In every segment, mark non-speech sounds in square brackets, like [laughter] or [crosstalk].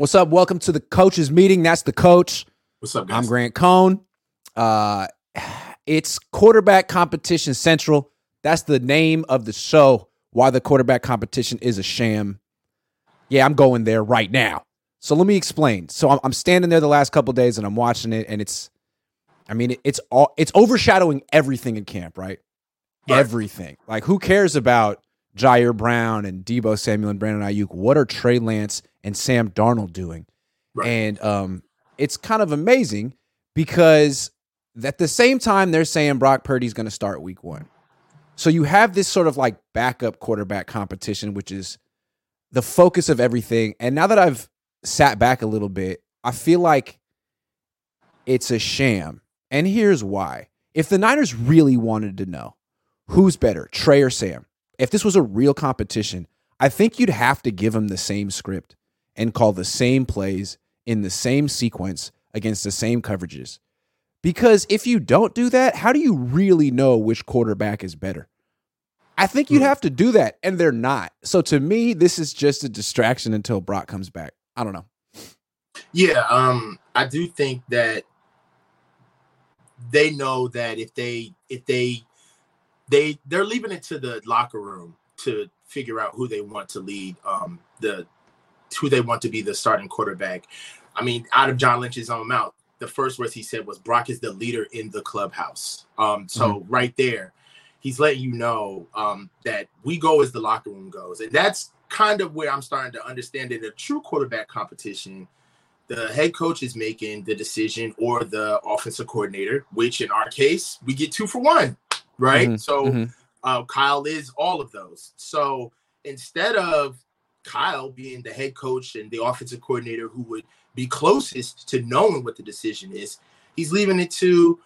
What's up? Welcome to the coaches meeting. That's the coach. What's up, guys? I'm Grant Cohn. Uh, it's quarterback competition central. That's the name of the show. Why the quarterback competition is a sham. Yeah, I'm going there right now. So let me explain. So I'm, I'm standing there the last couple days and I'm watching it, and it's, I mean, it, it's all it's overshadowing everything in camp, right? Right. Everything. Like, who cares about Jair Brown and Deebo Samuel and Brandon Aiyuk? What are Trey Lance and Sam Darnold doing? Right. And um, it's kind of amazing because at the same time they're saying Brock Purdy's going to start Week One. So you have this sort of like backup quarterback competition, which is the focus of everything. And now that I've sat back a little bit, I feel like it's a sham. And here's why. If the Niners really wanted to know who's better, Trey or Sam, if this was a real competition, I think you'd have to give them the same script and call the same plays in the same sequence against the same coverages. Because if you don't do that, how do you really know which quarterback is better? I think you'd Hmm. have to do that, and they're not. So to me, this is just a distraction until Brock comes back. I don't know. Yeah, um, I do think that they know that if they if they they they're leaving it to the locker room to figure out who they want to lead um the who they want to be the starting quarterback. I mean, out of John Lynch's own mouth, the first words he said was Brock is the leader in the clubhouse. Um, so right there, he's letting you know um that we go as the locker room goes. And that's kind of where I'm starting to understand that a true quarterback competition the head coach is making the decision or the offensive coordinator, which in our case, we get two for one, right? Mhm, So mhm. uh, Kyle is all of those. So instead of Kyle being the head coach and the offensive coordinator who would be closest to knowing what the decision is, he's leaving it to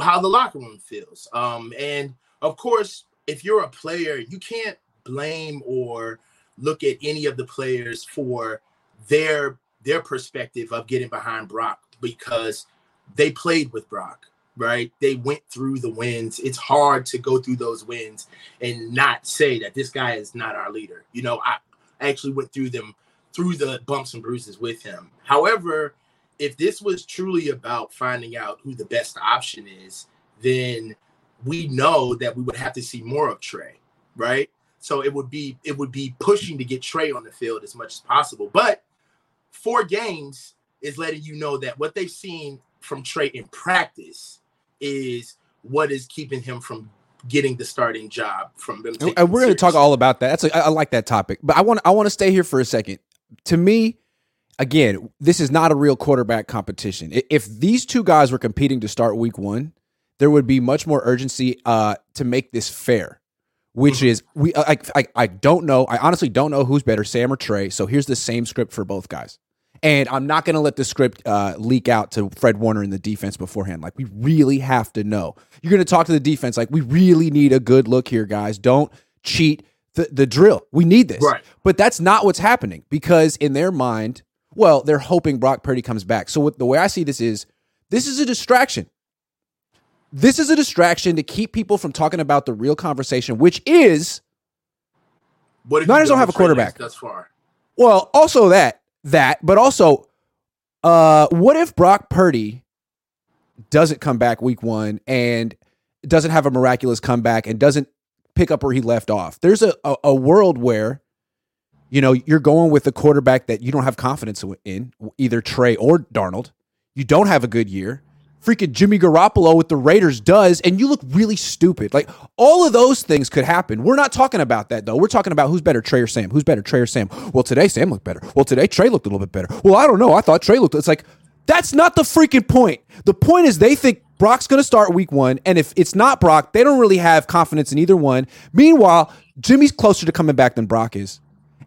how the locker room feels. Um, and of course, if you're a player, you can't blame or look at any of the players for their their perspective of getting behind Brock because they played with Brock, right? They went through the wins. It's hard to go through those wins and not say that this guy is not our leader. You know, I actually went through them through the bumps and bruises with him. However, if this was truly about finding out who the best option is, then we know that we would have to see more of Trey, right? So it would be it would be pushing to get Trey on the field as much as possible. But four games is letting you know that what they've seen from Trey in practice is what is keeping him from getting the starting job from them. And we're going to talk all about that. That's a, I I like that topic, but I want I want to stay here for a second. To me, again, this is not a real quarterback competition. If these two guys were competing to start Week One, there would be much more urgency uh, to make this fair. Which Mhm. is we I, I I don't know. I honestly don't know who's better, Sam or Trey. So here's the same script for both guys. And I'm not going to let the script uh, leak out to Fred Warner in the defense beforehand. Like, we really have to know. You're going to talk to the defense like, we really need a good look here, guys. Don't cheat the, the drill. We need this. Right. But that's not what's happening because in their mind, well, they're hoping Brock Purdy comes back. So what, the way I see this is, this is a distraction. This is a distraction to keep people from talking about the real conversation, which is What Niners don't have a quarterback. thus far. Well, also that that, but also, uh, what if Brock Purdy doesn't come back week one and doesn't have a miraculous comeback and doesn't pick up where he left off? There's a, a, a world where, you know, you're going with a quarterback that you don't have confidence in, either Trey or Darnold. You don't have a good year. Freaking Jimmy Garoppolo with the Raiders does, and you look really stupid. Like all of those things could happen. We're not talking about that though. We're talking about who's better, Trey or Sam. Who's better, Trey or Sam? Well, today Sam looked better. Well, today Trey looked a little bit better. Well, I don't know. I thought Trey looked. It's like that's not the freaking point. The point is they think Brock's going to start week one, and if it's not Brock, they don't really have confidence in either one. Meanwhile, Jimmy's closer to coming back than Brock is.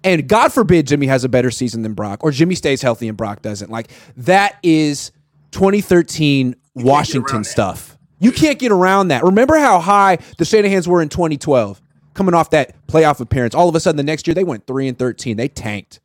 And God forbid Jimmy has a better season than Brock, or Jimmy stays healthy and Brock doesn't. Like that is 2013 Washington that. stuff. You can't get around that. Remember how high the Shanahans were in 2012, coming off that playoff appearance. All of a sudden, the next year they went three and 13. They tanked.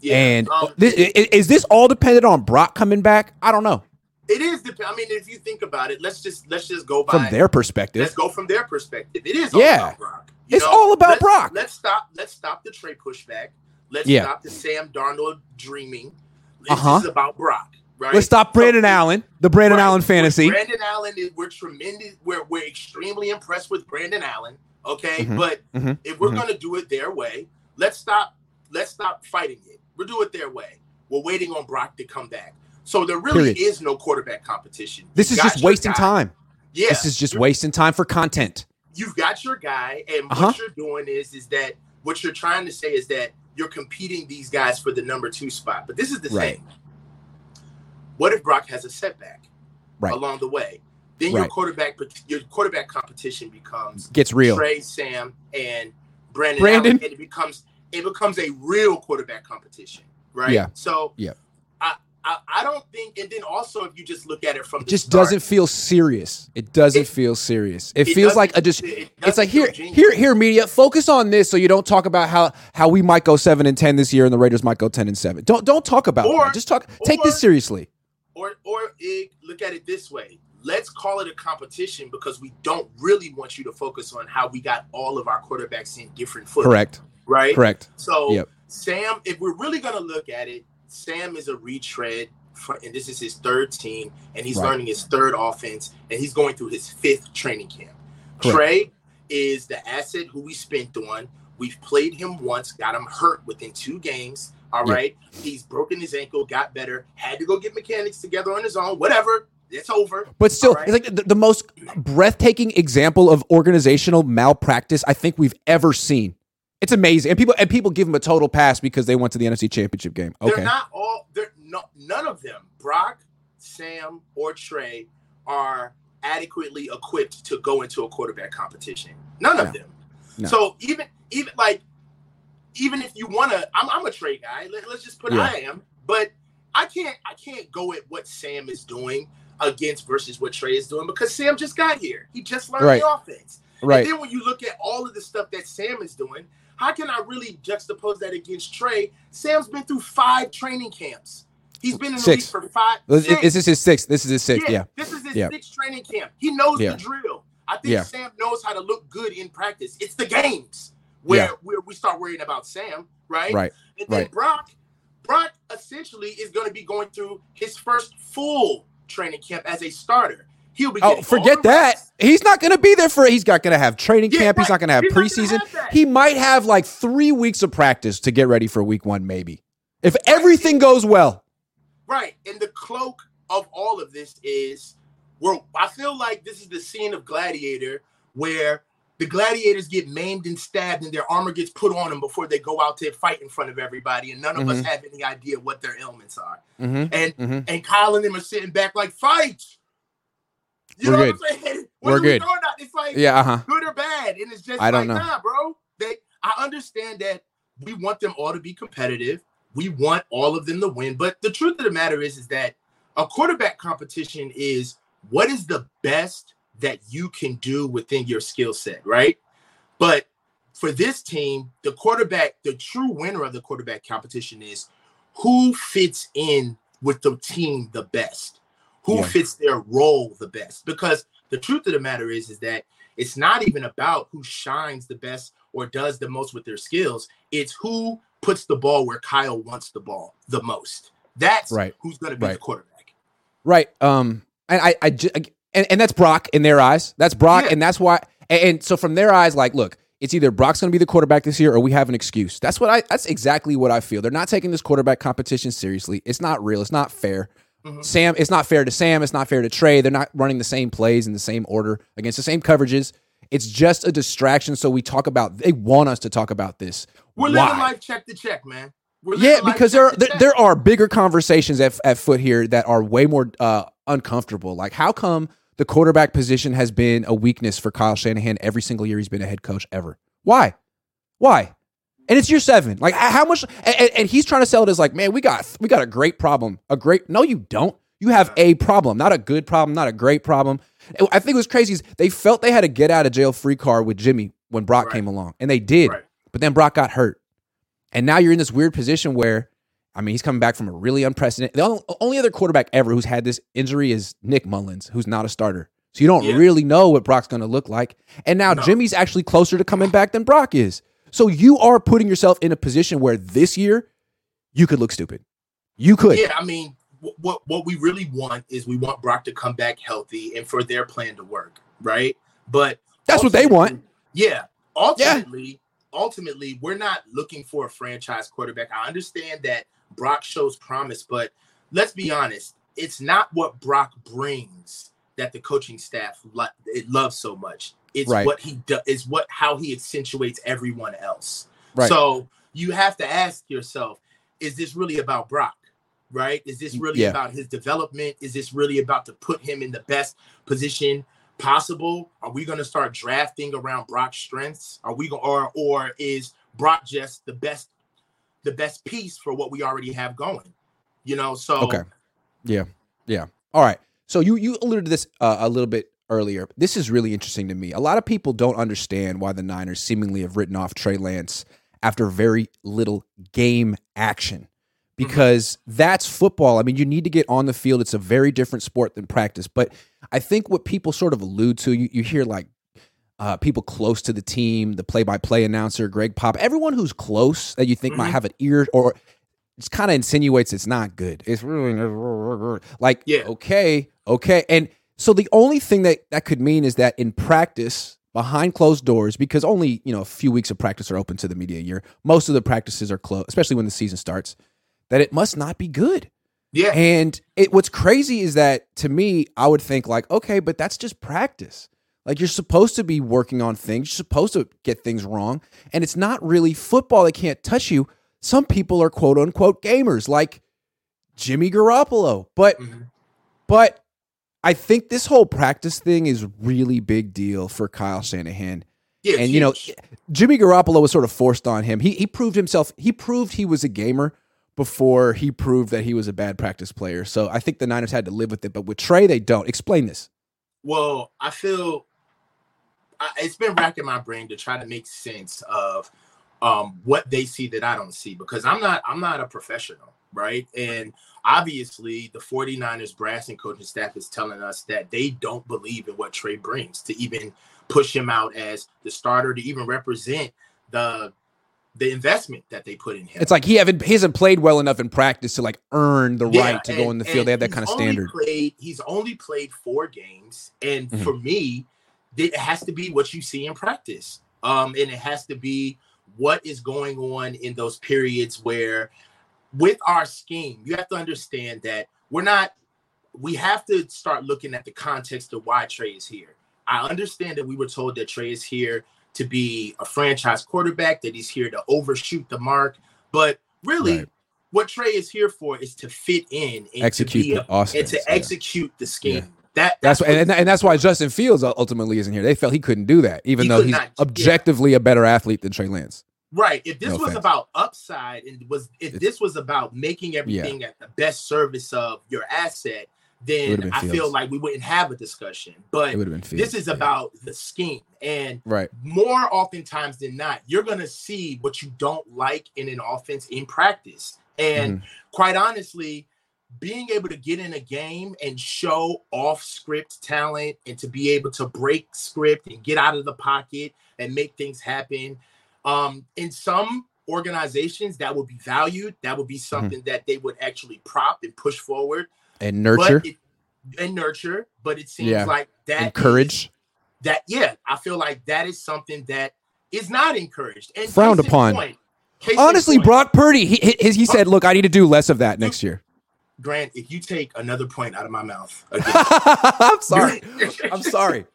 Yeah, and um, this, is this all dependent on Brock coming back? I don't know. it is. Dep- I mean, if you think about it, let's just let's just go by From their perspective, Let's go from their perspective. It is all Yeah. about Brock. You It's all about let's- Brock. Let's stop. Let's stop the trade pushback. Let's Yeah. stop the Sam Darnold dreaming. This Uh-huh. is about Brock, right? Let's stop Brandon So- Allen, the Brandon Right. Allen fantasy. Brandon Allen is we're tremendous. We're we're extremely impressed with Brandon Allen. Okay, Mhm. but Mhm. if we're Mhm. gonna do it their way, let's stop. Let's stop fighting it. We'll do it their way. We're waiting on Brock to come back. So there really Period. is no quarterback competition. This You is just wasting guy. time. Yeah, This is just wasting time for content. You've got your guy, and Uh-huh. what you're doing is is that what you're trying to say is that you're competing these guys for the number two spot. But this is the Right. thing. What if Brock has a setback Right. along the way? Then your quarterback your quarterback competition becomes Gets real. Trey, Sam, and Brandon. Brandon? Allen, and it becomes it becomes a real quarterback competition, right? Yeah. So Yeah. I, I I don't think, and then also if you just look at it from It just start, doesn't feel serious. It doesn't It- feel serious. It, it feels like a just. it It's like here, here, here, media. Focus on this, so you don't talk about how how we might go seven and ten this year, and the Raiders might go ten and seven. Don't don't talk about Or- that. Just talk. Take this seriously. Or or eh, look at it this way let's call it a competition because we don't really want you to focus on how we got all of our quarterbacks in different footing Correct. right Correct. so Yep. sam if we're really going to look at it sam is a retread for, and this is his third team and he's Right. learning his third offense and he's going through his fifth training camp Correct. trey is the asset who we spent on we've played him once got him hurt within two games All Yeah. right, he's broken his ankle, got better, had to go get mechanics together on his own. Whatever, it's over. But still, right. it's like the, the most breathtaking example of organizational malpractice I think we've ever seen. It's amazing, and people and people give him a total pass because they went to the NFC Championship game. They're Okay, not all. They're no, none of them. Brock, Sam, or Trey are adequately equipped to go into a quarterback competition. None No. of them. No. So even even like even if you want to, I'm, I'm a Trey guy. Let, us just put Yeah. I am, but I can't I can't go at what Sam is doing against versus what Trey is doing because Sam just got here. He just learned Right. the offense. right? And then when you look at all of the stuff that Sam is doing, how can I really juxtapose that against Trey? Sam's been through five training camps. He's been in the league for five. This six. this is his sixth. This is his sixth. Yeah. This is his Yeah. sixth training camp. He knows Yeah. the drill. I think Yeah. Sam knows how to look good in practice. It's the games where, Yeah. where we start worrying about Sam, right? Right. And then right. Brock, Brock essentially is going to be going through his first full training camp as a starter. He'll be Oh, forget that. reps. He's not going to be there for. He's not going to have training Yeah, camp. He's not going to have He's preseason. have he might have like three weeks of practice to get ready for week one, maybe if everything goes well. Right. And the cloak of all of this is we're I feel like this is the scene of Gladiator where the gladiators get maimed and stabbed and their armor gets put on them before they go out to fight in front of everybody and none of us Mhm. have any idea what their ailments are. Mm-hmm. And Mhm. and Kyle and them are sitting back like fight. You We're know good. what I'm saying? What We're are we good. It's like Yeah. Uh huh. good or bad. And it's just I don't like, know. nah, bro. They I understand that we want them all to be competitive. We want all of them to win. But the truth of the matter is, is that a quarterback competition is what is the best that you can do within your skill set, right? But for this team, the quarterback, the true winner of the quarterback competition is who fits in with the team the best, who Yeah. fits their role the best. Because the truth of the matter is, is that it's not even about who shines the best or does the most with their skills. It's who puts the ball where Kyle wants the ball the most. That's Right. who's going to be the quarterback. Right. Um. And I, I, ju- and, and that's Brock in their eyes. That's Brock, Yeah. and that's why. And, and so from their eyes, like, look, it's either Brock's going to be the quarterback this year, or we have an excuse. That's what I. That's exactly what I feel. They're not taking this quarterback competition seriously. It's not real. It's not fair. Mhm. Sam, it's not fair to Sam. It's not fair to Trey. They're not running the same plays in the same order against the same coverages. It's just a distraction. So we talk about. They want us to talk about this. We're Why? living life check to check, man. We're Yeah, because there, to there there are bigger conversations at, at foot here that are way more uh, uncomfortable. Like, how come the quarterback position has been a weakness for Kyle Shanahan every single year he's been a head coach ever? Why? Why? And it's year seven. Like, how much? And, and- he's trying to sell it as like, man, we got we got a great problem. A great? No, you don't. You have a problem, not a good problem, not a great problem. I think it was crazy. Is they felt they had a get out of jail free card with Jimmy when Brock Right. came along, and they did. Right. But then Brock got hurt. And now you're in this weird position where, I mean, he's coming back from a really unprecedented. The only, other quarterback ever who's had this injury is Nick Mullens, who's not a starter. So you don't Yeah. really know what Brock's going to look like. And now No. Jimmy's actually closer to coming back than Brock is. So you are putting yourself in a position where this year you could look stupid. You could. Yeah, I mean, what what we really want is we want Brock to come back healthy and for their plan to work, right? But that's what they want. Yeah. Ultimately, yeah. ultimately, we're not looking for a franchise quarterback. I understand that Brock shows promise, but let's be honest, it's not what Brock brings that the coaching staff lo- it loves so much. It's right. what he does. Is what how he accentuates everyone else. Right. So you have to ask yourself: Is this really about Brock? Right? Is this really yeah. about his development? Is this really about to put him in the best position possible? Are we going to start drafting around Brock's strengths? Are we going or or is Brock just the best the best piece for what we already have going? You know, so okay, yeah, yeah. All right. So you you alluded to this uh, a little bit earlier. This is really interesting to me. A lot of people don't understand why the Niners seemingly have written off Trey Lance after very little game action mm-hmm. because that's football. I mean, you need to get on the field. It's a very different sport than practice. But I think what people sort of allude to, you, you hear like uh, people close to the team, the play by play announcer, Greg Pop, everyone who's close that you think mm-hmm. might have an ear or it kind of insinuates it's not good. It's really like, yeah. okay, okay. And so the only thing that that could mean is that in practice, behind closed doors, because only you know a few weeks of practice are open to the media year. Most of the practices are closed, especially when the season starts. That it must not be good. Yeah. And it what's crazy is that to me, I would think like, okay, but that's just practice. Like you're supposed to be working on things. You're supposed to get things wrong. And it's not really football that can't touch you. Some people are quote unquote gamers, like Jimmy Garoppolo. But mm-hmm. but I think this whole practice thing is really big deal for Kyle Shanahan. Yeah, and you know, Jimmy Garoppolo was sort of forced on him. He he proved himself. He proved he was a gamer before he proved that he was a bad practice player. So I think the Niners had to live with it. But with Trey, they don't. Explain this. Well, I feel I, it's been racking my brain to try to make sense of um, what they see that I don't see because I'm not I'm not a professional, right? And obviously the 49ers brass and coaching staff is telling us that they don't believe in what Trey brings to even push him out as the starter to even represent the the investment that they put in him. It's like he haven't he hasn't played well enough in practice to like earn the yeah, right to and, go in the field. They have that kind of standard. Played, he's only played four games, and mm-hmm. for me, it has to be what you see in practice. Um, and it has to be what is going on in those periods where with our scheme, you have to understand that we're not, we have to start looking at the context of why Trey is here. I understand that we were told that Trey is here to be a franchise quarterback, that he's here to overshoot the mark. But really, right. what Trey is here for is to fit in and execute to, a, and to yeah. execute the scheme. Yeah. That, that's, that's and, and, that's why Justin Fields ultimately isn't here. They felt he couldn't do that, even he though he's not, objectively yeah. a better athlete than Trey Lance. Right. If this no was offense. about upside and was if it's, this was about making everything yeah. at the best service of your asset, then I feel like we wouldn't have a discussion. But this is yeah. about the scheme. And right. more oftentimes than not, you're gonna see what you don't like in an offense in practice. And mm-hmm. quite honestly, being able to get in a game and show off script talent and to be able to break script and get out of the pocket and make things happen um, in some organizations, that would be valued. That would be mm-hmm. something mm-hmm. that they would actually prop and push forward and nurture it, and nurture. But it seems yeah. like that encourage is, that. Yeah, I feel like that is something that is not encouraged and frowned upon. Point, Honestly, Brock Purdy, he he, he said, "Look, I need to do less of that next year." Grant, if you take another point out of my mouth, [laughs] I'm sorry. I'm sorry.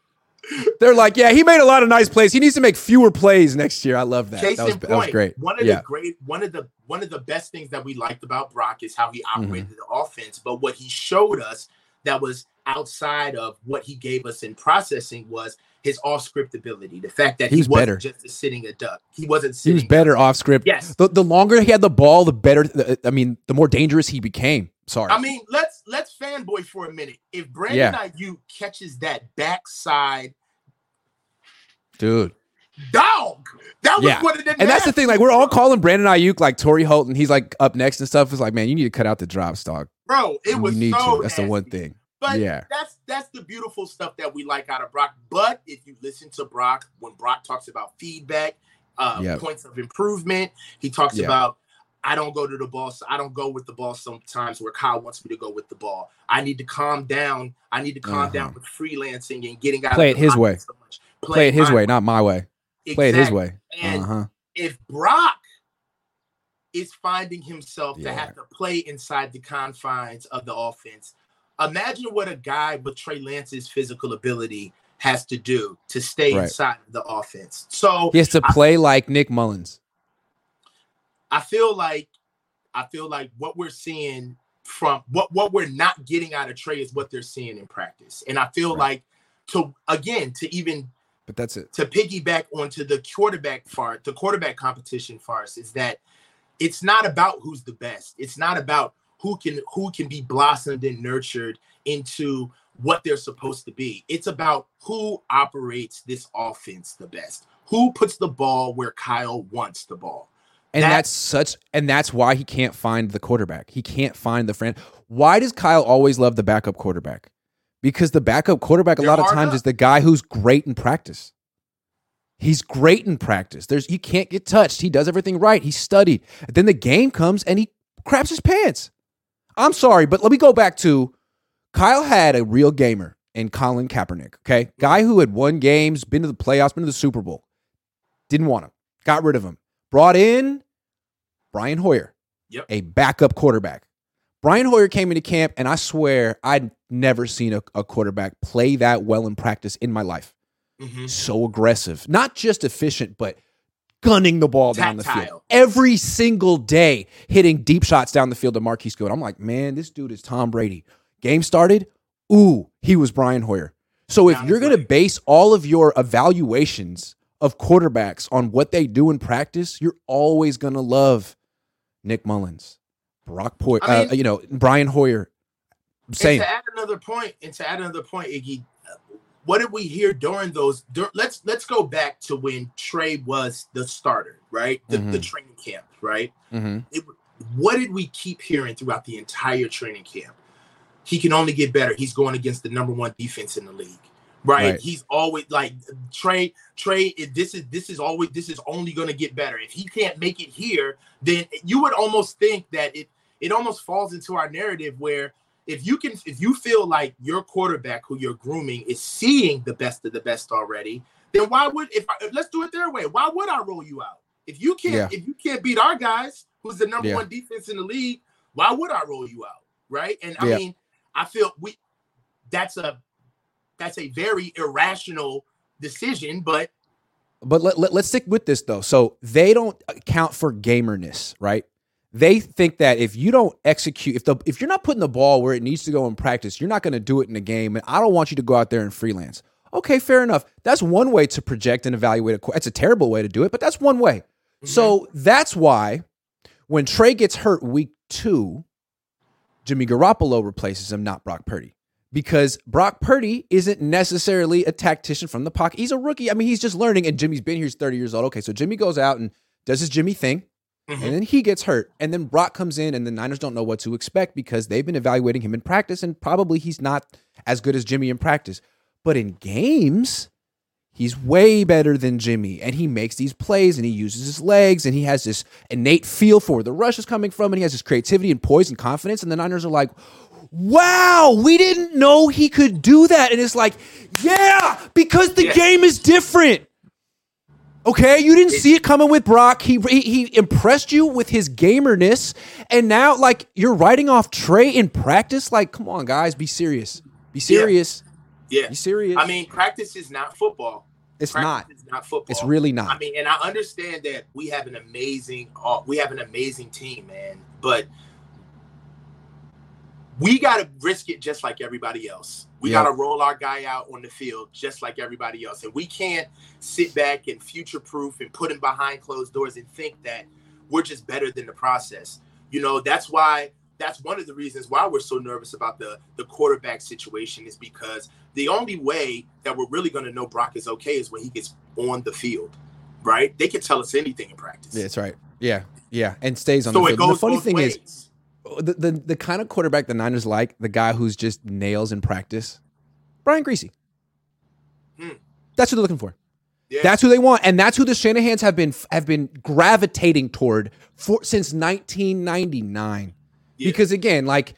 They're like, yeah, he made a lot of nice plays. He needs to make fewer plays next year. I love that. Case that was, that was great. One of yeah. the great, one of the one of the best things that we liked about Brock is how he mm-hmm. operated mm-hmm. the offense. But what he showed us that was outside of what he gave us in processing was his off script ability. The fact that he, was wasn't better. just sitting a duck. He wasn't He was better off script. Yes. The, the longer he had the ball, the better. The, I mean, the more dangerous he became. Sorry. I mean, let's let's fanboy for a minute. If Brandon yeah. Aiyuk catches that backside dude. Dog. That was yeah. what it And that's the thing. Like we're all calling Brandon Aiyuk like Torry Holt. and He's like up next and stuff. It's like, man, you need to cut out the drops, dog. Bro, it was need so to. That's nasty. the one thing. But yeah, that's that's the beautiful stuff that we like out of Brock. But if you listen to Brock, when Brock talks about feedback, uh, yep. points of improvement, he talks yep. about I don't go to the ball. So I don't go with the ball sometimes where Kyle wants me to go with the ball. I need to calm down. I need to calm Uh-huh. down with freelancing and getting out Play of it the his way. so much. Play it his my way, not my way. Play it his way. Uh-huh. if Brock is finding himself Yeah. to have to play inside the confines of the offense, imagine what a guy with Trey Lance's physical ability has to do to stay Right. inside the offense. So He has to I- play like Nick Mullens. I feel like I feel like what we're seeing from what what we're not getting out of Trey is what they're seeing in practice. And I feel Right. like to again to even But that's it. to piggyback onto the quarterback part, the quarterback competition farce is that it's not about who's the best. It's not about who can who can be blossomed and nurtured into what they're supposed to be. It's about who operates this offense the best. Who puts the ball where Kyle wants the ball. And That- that's such and that's why he can't find the quarterback. He can't find the friend. Why does Kyle always love the backup quarterback? Because the backup quarterback a lot of times up. is the guy who's great in practice. He's great in practice. There's he can't get touched. He does everything right. He studied. then the game comes and he craps his pants. I'm sorry, but let me go back to Kyle had a real gamer in Colin Kaepernick. Okay, guy who had won games, been to the playoffs, been to the Super Bowl. Didn't want him. Got rid of him. Brought in Brian Hoyer, Yep. a backup quarterback. Brian Hoyer came into camp, and I swear I'd never seen a, a quarterback play that well in practice in my life. Mhm. So aggressive, not just efficient, but gunning the ball down the field every single day, hitting deep shots down the field to Marquise Goodwin. I'm like, man, this dude is Tom Brady. Game started, ooh, he was Brian Hoyer. So if you're going to base all of your evaluations of quarterbacks on what they do in practice, you're always going to love Nick Mullens, Brock Poy, I uh, you know, Brian Hoyer. Same. To add another point, and to add another point, Iggy, what did we hear during those? dur- let's let's go back to when Trey was the starter, right? The, the Mhm. training camp, right? hmm It, what did we keep hearing throughout the entire training camp? He can only get better. He's going against the number one defense in the league, right? Right. He's always like Trey. Trey, this is this is always this is only going to get better. If he can't make it here, then you would almost think that it it almost falls into our narrative where if you can if you feel like your quarterback who you're grooming is seeing the best of the best already, then why would if I, let's do it their way? Why would I roll you out? If you can't Yeah. if you can't beat our guys, who's the number Yeah. one defense in the league, why would I roll you out? Right? And I Yeah. mean, I feel we that's a that's a very irrational decision, but But let, let, us stick with this though. So they don't account for gamerness, right? They think that if you don't execute, if the if you're not putting the ball where it needs to go in practice, you're not going to do it in a game. And I don't want you to go out there and freelance. Okay, fair enough. That's one way to project and evaluate a. a terrible way to do it, but that's one way. Mm-hmm. So that's why when Trey gets hurt week two, Jimmy Garoppolo replaces him, not Brock Purdy. Because Brock Purdy isn't necessarily a tactician from the pocket. He's a rookie. I mean, he's just learning, and Jimmy's been here, he's 30 years old. Okay, so Jimmy goes out and does his Jimmy thing, Mhm. and then he gets hurt. And then Brock comes in, and the Niners don't know what to expect because they've been evaluating him in practice, and probably he's not as good as Jimmy in practice. But in games, He's way better than Jimmy, and he makes these plays, and he uses his legs, and he has this innate feel for where the rush is coming from, and he has this creativity and poise and confidence. And the Niners are like, "Wow, we didn't know he could do that." And it's like, "Yeah, because the Yeah. game is different." Okay, you didn't see it coming with Brock. He, he he impressed you with his gamerness, and now like you're writing off Trey in practice. Like, come on, guys, be serious. Be serious. Yeah. Be serious. I mean, practice is not football. it's not. Practice is not football. It's really not. I mean, and I understand that we have an amazing, uh, we have an amazing team, man. But we got to risk it just like everybody else. We Yeah. got to roll our guy out on the field just like everybody else, and we can't sit back and future-proof and put him behind closed doors and think that we're just better than the process. You know, that's why. That's one of the reasons why we're so nervous about the the quarterback situation is because the only way that we're really going to know Brock is okay is when he gets on the field, right? They can tell us anything in practice. Yeah, that's right. Yeah, yeah, and stays on so the it field. goes the funny both thing ways. is, the, the the kind of quarterback the Niners like, the guy who's just nails in practice, Brian Griese. Hmm. That's what they're looking for. Yeah. That's who they want, and that's who the Shanahans have been have been gravitating toward for since 1999. Yeah. Because again, like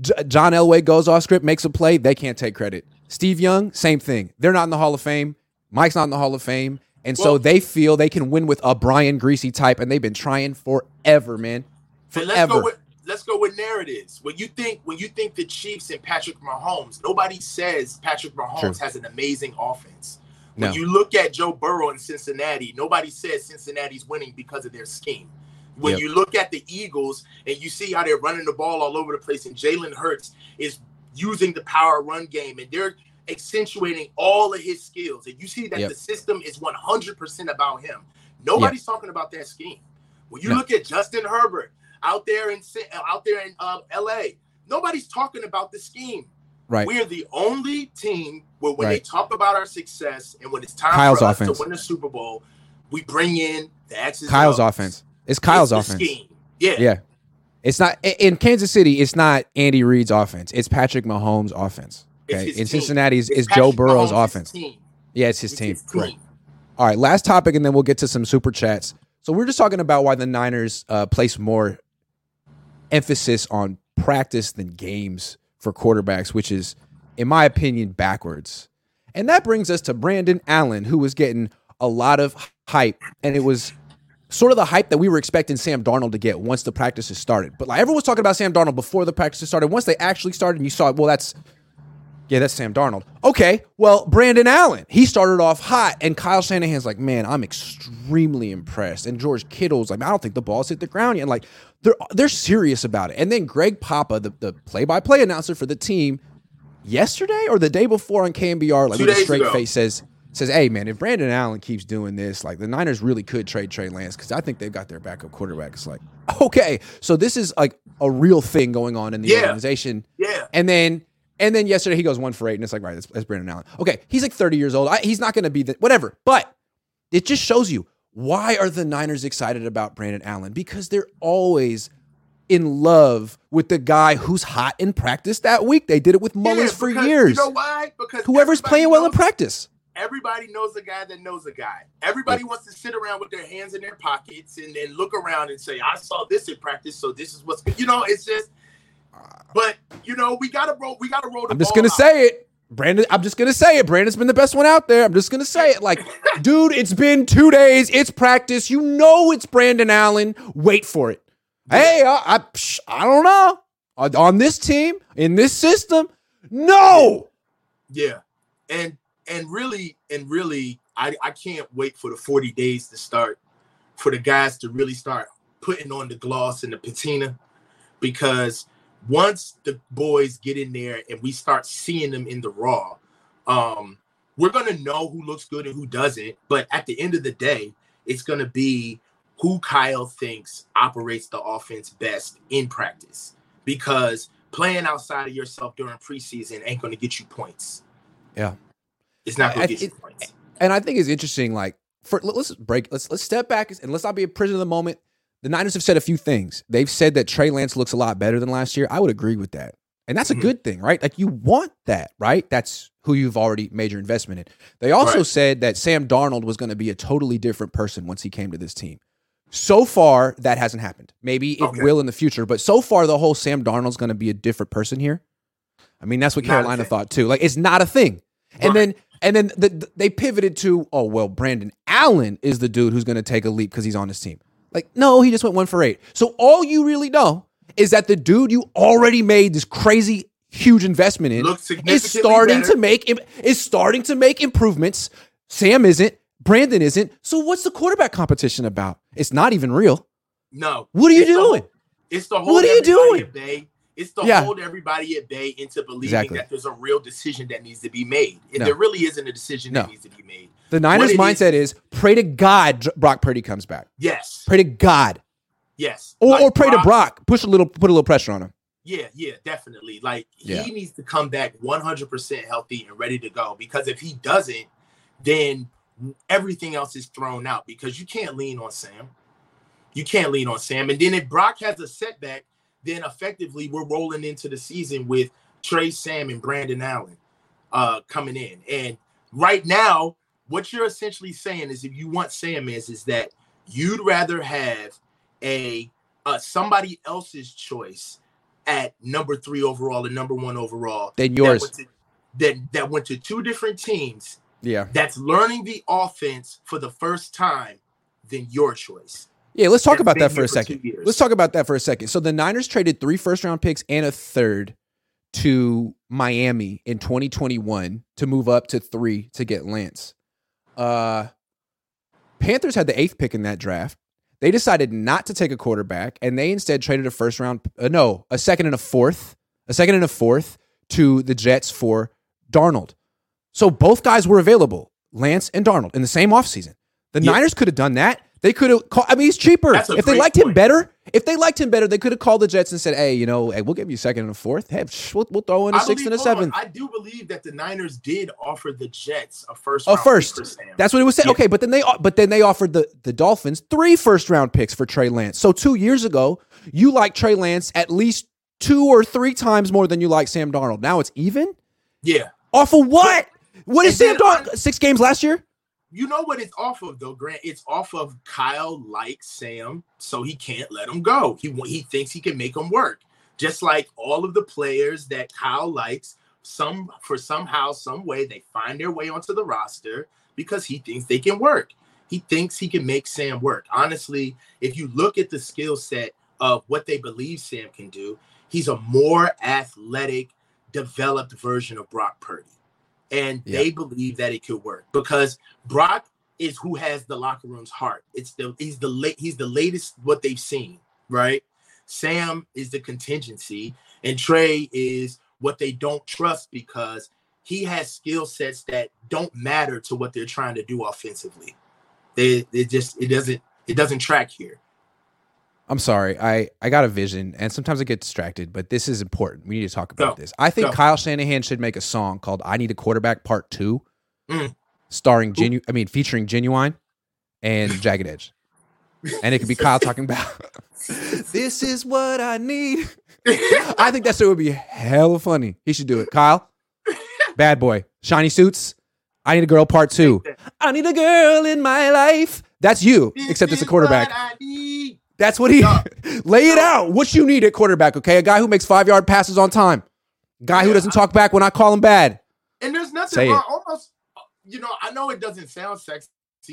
J- John Elway goes off script, makes a play, they can't take credit. Steve Young, same thing. They're not in the Hall of Fame. Mike's not in the Hall of Fame, and so they feel they can win with a Brian Griese type, and they've been trying forever, man. Forever. Let's go with narratives. When you think when you think the Chiefs and Patrick Mahomes, nobody says Patrick Mahomes True. has an amazing offense. When No. you look at Joe Burrow in Cincinnati, nobody says Cincinnati's winning because of their scheme. When Yep. you look at the Eagles and you see how they're running the ball all over the place, and Jalen Hurts is using the power run game, and they're accentuating all of his skills, and you see that Yep. the system is 100% about him. Nobody's talking about that scheme. When you No. look at Justin Herbert out there in out there in um, LA, nobody's talking about the scheme. Right. We're the only team where when they talk about our success and when it's time Kyle's for us offense. to win the Super Bowl, we bring in the X's Kyle's O's. offense. It's Kyle's It's offense. Scheme. Yeah. Yeah. It's not in Kansas City. It's not Andy Reid's offense. It's Patrick Mahomes' offense. Okay. In. Cincinnati, it's, It's Joe Burrow's Mahomes' offense. Yeah, it's his It's team. his team. All right, last topic, and then we'll get to some super chats. So we're just talking about why the Niners uh, place more emphasis on practice than games for quarterbacks, which is, in my opinion, backwards. And that brings us to Brandon Allen, who was getting a lot of hype, and it was sort of the hype that we were expecting Sam Darnold to get once the practices started. But like everyone was talking about Sam Darnold before the practices started. Once they actually started, and you saw well, that's yeah, that's Sam Darnold. Okay, well, Brandon Allen, he started off hot, and Kyle Shanahan's like, man, I'm extremely impressed. And George Kittle's like, I don't think the ball's hit the ground yet. And like, they're they're serious about it. And then Greg Papa, the, the play-by-play announcer for the team, yesterday or the day before on KNBR, like Two with a straight ago. face says says, hey man, if Brandon Allen keeps doing this, like the Niners really could trade Trey Lance because I think they've got their backup quarterback. It's like, [laughs] okay, so this is like a real thing going on in the Yeah. organization. Yeah. And then and then yesterday he goes one for eight, and it's like, right, that's, that's Brandon Allen. Okay, he's like 30 years old. I, he's not going to be the whatever. But it just shows you why are the Niners excited about Brandon Allen? Because they're always in love with the guy who's hot in practice that week. They did it with Mullens Yeah, for years. You know why? Because Whoever's playing well in practice. Everybody knows a guy that knows a guy. Everybody wants to sit around with their hands in their pockets and then look around and say, "I saw this in practice, so this is what's." You know, it's just. But you know, we gotta roll. We gotta roll. The I'm just gonna out. say it. Brandon, I'm just gonna say it. Brandon's been the best one out there. I'm just gonna say it. Like, [laughs] dude, it's been two days. It's practice. You know it's Brandon Allen. Wait for it. Hey, I, I, I don't know. On, on this team, in this system, no. Yeah, and and really and really, I I can't wait for the 40 days to start, for the guys to really start putting on the gloss and the patina, because once the boys get in there and we start seeing them in the raw, um, we're gonna know who looks good and who doesn't. But at the end of the day, it's gonna be who Kyle thinks operates the offense best in practice, because playing outside of yourself during preseason ain't gonna get you points. Yeah. It's not going to get you points. And I think it's interesting. Like, for let's break. Let's let's step back and let's not be a prisoner of the moment. The Niners have said a few things. They've said that Trey Lance looks a lot better than last year. I would agree with that. And that's a Mhm. good thing, right? Like you want that, right? That's who you've already made your investment in. They also Right. said that Sam Darnold was going to be a totally different person once he came to this team. So far, that hasn't happened. Maybe it Okay. will in the future, but so far, the whole Sam Darnold's going to be a different person here. I mean, that's what Not Carolina thought too. Like, it's not a thing. And then and then the, the- they pivoted to, oh well, Brandon Allen is the dude who's going to take a leap because he's on his team. Like, no, he just went one for eight. So all you really know is that the dude you already made this crazy huge investment in is starting better. to make is starting to make improvements. Sam isn't. Brandon isn't. So what's the quarterback competition about? It's not even real. No. What are you It's doing? whole- It's the hold What are you everybody doing? At bay. It's to Yeah. hold everybody at bay into believing Exactly. that there's a real decision that needs to be made. And No. there really isn't a decision No. that needs to be made. The Niners' mindset is, pray to God Brock Purdy comes back. Yes. Pray to God, Yes. or, Like or pray to Brock. Push a little, put a little pressure on him. Yeah, yeah, definitely. Like Yeah. he needs to come back 100% healthy and ready to go because if he doesn't, then everything else is thrown out because you can't lean on Sam. You can't lean on Sam. And then if Brock has a setback, then effectively we're rolling into the season with Trey Sam and Brandon Allen uh coming in. And right now, what you're essentially saying is, if you want Sam is, is that you'd rather have a uh, somebody else's choice at number three overall and number one overall than yours. That went, to, that, that went to two different teams. Yeah. That's learning the offense for the first time than your choice. Yeah, let's talk about that for a second. Let's talk about that for a second. So the Niners traded three first round picks and a third to Miami in 2021 to move up to three to get Lance. Uh, Panthers had the eighth pick in that draft. They decided not to take a quarterback, and they instead traded a first round, uh, no, a second and a fourth, a second and a fourth to the Jets for Darnold. So both guys were available, Lance and Darnold, in the same offseason. The yeah. Niners could have done that. They could have. I mean, he's cheaper. If they liked point. him better, if they liked him better, they could have called the Jets and said, "Hey, you know, hey, we'll give you a second and a fourth. Hey, we'll, we'll throw in a I sixth believe, and a seventh." I do believe that the Niners did offer the Jets a first. A first. That's what it was saying. Yeah. Okay, but then they but then they offered the the Dolphins three first round picks for Trey Lance. So two years ago, you like Trey Lance at least two or three times more than you like Sam Darnold. Now it's even. Yeah. Off of what? But, what is Sam Darnold? Six games last year you know what it's off of though, Grant. It's off of Kyle likes Sam, so he can't let him go. He he thinks he can make him work, just like all of the players that Kyle likes. Some for somehow, some way, they find their way onto the roster because he thinks they can work. He thinks he can make Sam work. Honestly, if you look at the skill set of what they believe Sam can do, he's a more athletic, developed version of Brock Purdy and yep. they believe that it could work because Brock is who has the locker room's heart. It's the he's the late he's the latest what they've seen, right? Sam is the contingency, and Trey is what they don't trust because he has skill sets that don't matter to what they're trying to do offensively. They it just it doesn't it doesn't track here. I'm sorry. I, I got a vision and sometimes I get distracted, but this is important. We need to talk about Go. this. I think Go. Kyle Shanahan should make a song called I Need a Quarterback Part 2 mm. starring Genu I mean featuring Ginuwine and [laughs] Jagged Edge. and it could be Kyle talking about [laughs] this is what I need. [laughs] I think that shit would be hella funny. He should do it. Kyle, bad boy, shiny suits. I need a girl part two. I need a girl in my life. That's you, except it's a quarterback. That's what he no. [laughs] lay it out. What you need at quarterback, okay? A guy who makes five yard passes on time. Guy yeah, who doesn't I, talk back when I call him bad. And there's nothing Say wrong. It. Almost, you know, I know it doesn't sound sexy,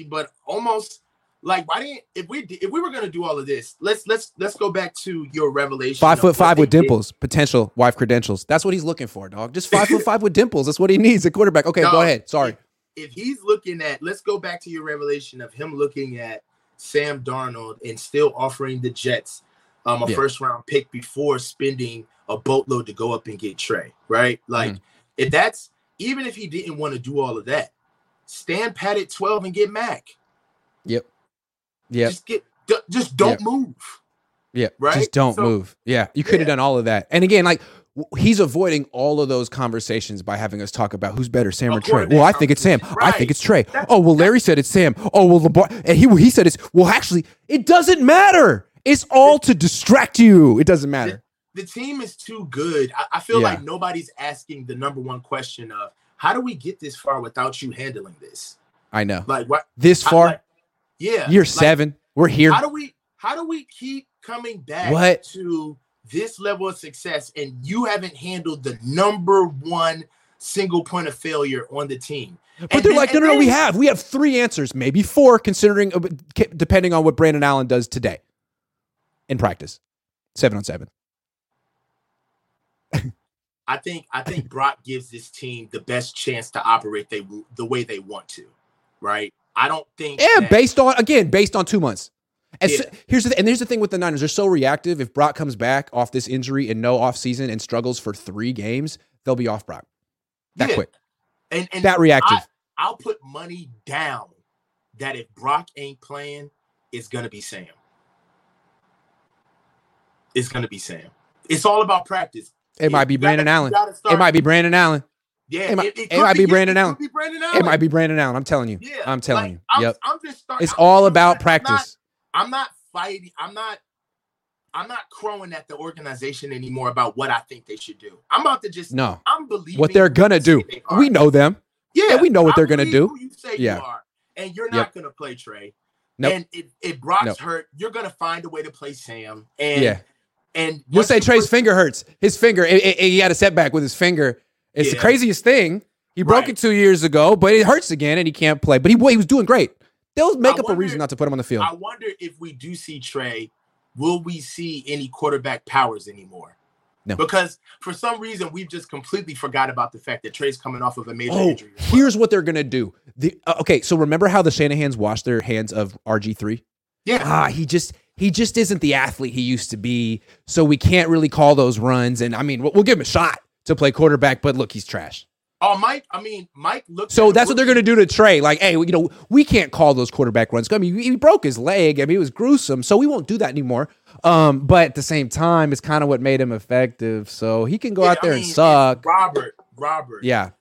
but almost like why didn't if we if we were gonna do all of this, let's let's let's go back to your revelation. Five foot five with dimples, did. potential wife credentials. That's what he's looking for, dog. Just five foot [laughs] five with dimples. That's what he needs at quarterback. Okay, no, go ahead. Sorry. If, if he's looking at, let's go back to your revelation of him looking at Sam Darnold and still offering the Jets um, a yeah. first round pick before spending a boatload to go up and get Trey, right? Like, mm. if that's even if he didn't want to do all of that, stand pat at 12 and get Mac. Yep. Yep. Just get just don't yep. move. Yeah. Right. Just don't so, move. Yeah. You could have yeah. done all of that. And again, like he's avoiding all of those conversations by having us talk about who's better, Sam or Trey. Well, I think it's Sam. Right. I think it's Trey. That's, oh, well, Larry said it's Sam. Oh, well, LeBar, and he he said it's well. Actually, it doesn't matter. It's all to distract you. It doesn't matter. The, the team is too good. I, I feel yeah. like nobody's asking the number one question of how do we get this far without you handling this? I know. Like what? This far? Like, yeah. Year like, seven. We're here. How do we? How do we keep coming back what? to this level of success and you haven't handled the number one single point of failure on the team. But and they're then, like, no, no, no, we have. We have three answers, maybe four, considering, uh, depending on what Brandon Allen does today in practice. Seven on seven. I think I think Brock gives this team the best chance to operate they the way they want to, right? I don't think. Yeah, that, based on again, based on two months. And yeah. so, here's the th- and here's the thing with the Niners. They're so reactive. If Brock comes back off this injury and no offseason and struggles for three games, they'll be off Brock. That yeah. quick. And, and that reactive. I, will put money down that if Brock ain't playing, it's gonna be Sam. It's gonna be Sam. It's all about practice. It, might be Brandon gotta, Allen. It might be Brandon Allen. Yeah, it, might, it, it, might be, Brandon Allen. be Brandon Allen. It might be Brandon Allen. I'm telling you. Yeah, I'm telling like, you. I'm, yep. I'm just starting. It's all about practice. I'm not fighting. I'm not. I'm not crowing at the organization anymore about what I think they should do. I'm about to just no. I'm believing what they're gonna do. We know them. Yeah, Yeah, we know what I they're gonna do. You say Yeah. you are, and you're not Yep. gonna play Trey. Nope. And if, if Brock's Nope. hurt, you're gonna find a way to play Sam. And Yeah. and You'll say Trey's put- finger hurts. His finger, it- it- he had a setback with his finger. It's the craziest thing. He broke Right. it two years ago, but it hurts again, and he can't play. But he he was doing great. They'll make I up a reason not to put him on the field. I wonder if we do see Trey, will we see any quarterback powers anymore? No. Because for some reason we've just completely forgot about the fact that Trey's coming off of a major Oh, injury. here's what they're gonna do. The uh, okay, so remember how the Shanahan's washed their hands of RG three? Yeah. Ah, he just he just isn't the athlete he used to be. So we can't really call those runs. And I mean, we'll, we'll give him a shot to play quarterback, but look, he's trash. Oh, Mike. I mean, Mike looked. So that's what they're going to do to Trey. Like, hey, you know, we can't call those quarterback runs. I mean, he broke his leg. I mean, it was gruesome. So we won't do that anymore. Um, but at the same time, it's kind of what made him effective. So he can go Yeah, out there I and mean, if suck. Robert, Robert. Yeah.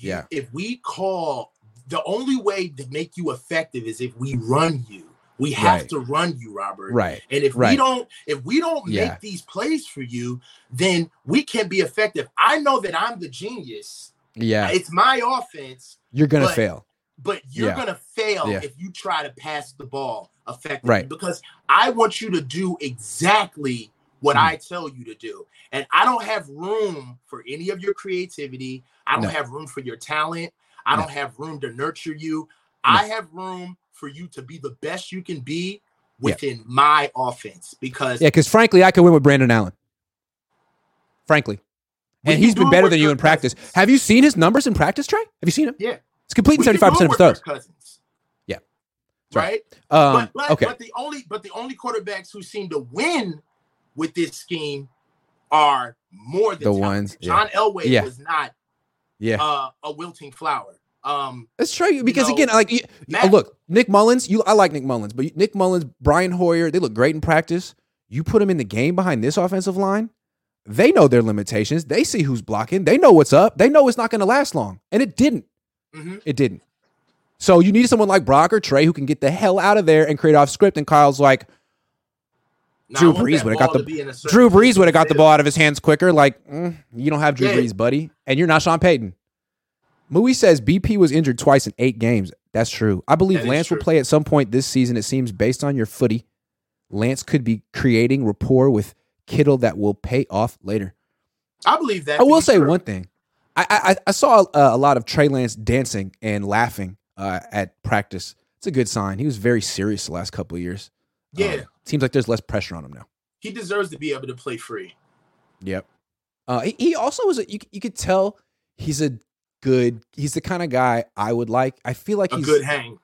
yeah. If we call, the only way to make you effective is if we run you. We have Right. to run you, Robert. Right. And if we don't, if we don't Yeah. make these plays for you, then we can't be effective. I know that I'm the genius. Yeah. It's my offense, You're going to fail. but you're Yeah. gonna fail Yeah. if you try to pass the ball effectively. Right. Because I want you to do exactly what Mhm. I tell you to do. And I don't have room for any of your creativity. I don't No. have room for your talent. I No. don't have room to nurture you. I have room for you to be the best you can be within my offense because Yeah. Because frankly, I could win with Brandon Allen. Frankly. And he's been better than you in practice. Cousins. Have you seen his numbers in practice, Trey? Have you seen him? Yeah. It's completing can do 75% of his throws. Yeah. Right. Right. Um, but, but, okay. but the only but the only quarterbacks who seem to win with this scheme are more than The talented. ones, yeah. John Elway Yeah. was not yeah. uh, a wilting flower. Um, That's true because know, again, like you, Matt- oh, look, Nick Mullens. You, I like Nick Mullens, but Nick Mullens, Brian Hoyer, they look great in practice. You put them in the game behind this offensive line, they know their limitations. They see who's blocking. They know what's up. They know it's not going to last long, and it didn't. mhm. It didn't. So you need someone like Brock or Trey who can get the hell out of there and create off script. And Kyle's like, Drew Brees would've got the- to be in a certain Drew Brees would have got the ball out of his hands quicker. Like, mm, you don't have Drew Yeah. Brees, buddy, and you're not Sean Payton. Mui says BP was injured twice in eight games. That's true. I believe That Lance will play at some point this season. It seems based on your footy, Lance could be creating rapport with Kittle that will pay off later. I believe that. I will say true. one thing. I I, I saw uh, a lot of Trey Lance dancing and laughing uh, at practice. It's a good sign. He was very serious the last couple of years. Yeah, Um, seems like there's less pressure on him now. he deserves to be able to play free. Yep. Uh, he, he also was. A, you you could tell he's a good. He's the kind of guy I would like. I feel like A he's good hang.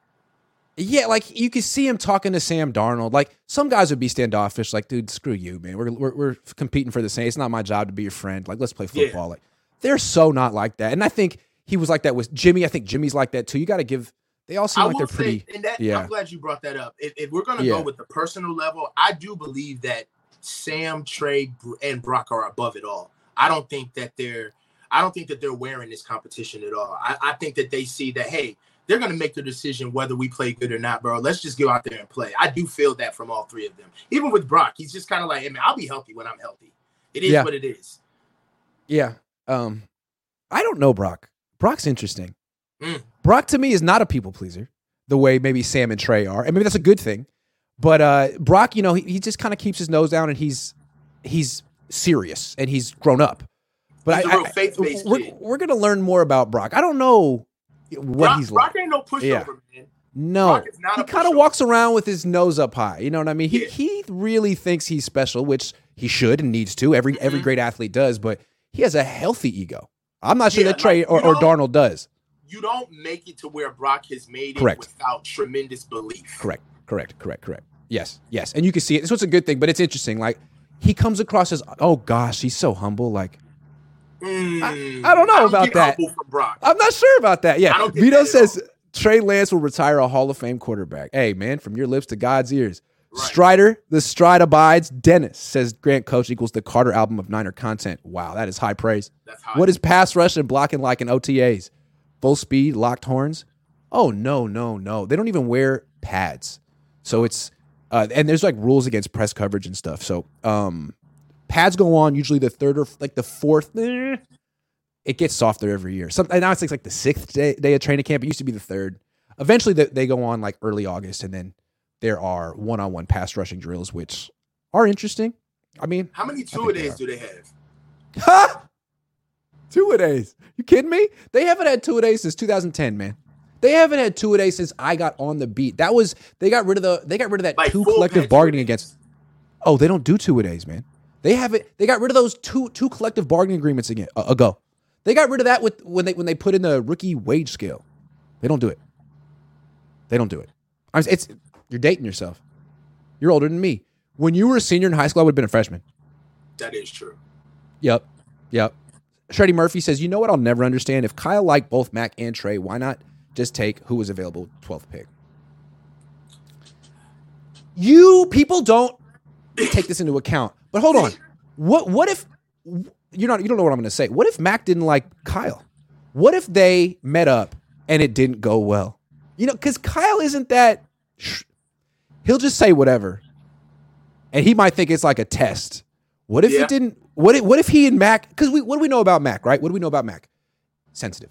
Yeah. Like you could see him talking to Sam Darnold. Like some guys would be standoffish. Like dude, screw you, man. We're we're, we're competing for the same. It's not my job to be your friend. Like let's play Yeah. football. Like they're so not like that. And I think he was like that with Jimmy. I think Jimmy's like that too. You got to give. They all seem I like they're pretty. say, and that yeah. I'm glad you brought that up. If, if we're gonna Yeah. go with the personal level, I do believe that Sam, Trey, and Brock are above it all. I don't think that they're. I don't think that they're wearing this competition at all. I, I think that they see that hey, they're gonna make the decision whether we play good or not, bro. Let's just go out there and play. I do feel that from all three of them. Even with Brock, he's just kind of like, hey man, I'll be healthy when I'm healthy. It is Yeah. what it is. Yeah. Um, I don't know Brock. Brock's interesting. Mm. Brock to me is not a people pleaser the way maybe Sam and Trey are, and maybe that's a good thing. But uh, Brock, you know, he, he just kind of keeps his nose down and he's he's serious and he's grown up. But He's I, I- we're, we're gonna learn more about Brock. I don't know what Brock, he's like. ain't no pushover, Yeah. man. No, Brock is not he kind of walks around with his nose up high. You know what I mean? He Yeah. he really thinks he's special, which he should and needs to. Every every Mhm. great athlete does, but he has a healthy ego. I'm not sure Yeah, that Trey like, or, or Darnold does. you don't make it to where Brock has made it Correct. without tremendous belief. Correct, correct, correct, correct. Yes, yes, and you can see it. So it's a good thing, but it's interesting. Like he comes across as, oh gosh, he's so humble. Like Mm, I don't know about get that. humble From Brock. I'm not sure about that. I Yeah, Vito that says Trey Lance will retire a Hall of Fame quarterback. Hey man, from your lips to God's ears. Right. Strider, the stride abides. Dennis says Grant Coach equals the Carter album of Niner content. Wow, that is high praise. That's how What is pass rush and blocking like in OTAs? Full speed, locked horns? Oh no, no, no. They don't even wear pads. So it's uh, and there's like rules against press coverage and stuff. So um pads go on usually the third or like the fourth. it gets softer every year. Some now it's like, like the sixth day, day of training camp. It used to be the third. Eventually, they, they go on like early August, and then there are one on one pass rushing drills, which are interesting. I mean, How many two a days do they have? ha! Two a days. You kidding me? They haven't had two a days since 2010, man. They haven't had two a days since I got on the beat. That was they got rid of the they got rid of that Like two collective bargaining against. Oh, they don't do two a days, man. They haven't. They got rid of those two two collective bargaining agreements again uh, ago. They got rid of that with when they when they put in the rookie wage scale. They don't do it. They don't do it. I'm, it's you're dating yourself. You're older than me. When you were a senior in high school, I would have been a freshman. That is true. Yep. Yep. Shreddy Murphy says, you know what I'll never understand? If Kyle liked both Mac and Trey, why not just take who was available 12th pick? You people don't take this into account. But hold on. [laughs] What what if you're not you don't know what I'm gonna say. What if Mac didn't like Kyle? What if they met up and it didn't go well? You know, because Kyle isn't that he'll just say whatever. And he might think it's like a test. What if Yeah. it didn't? What if, what if he and Mac? Because we what do we know about Mac, right? What do we know about Mac? Sensitive.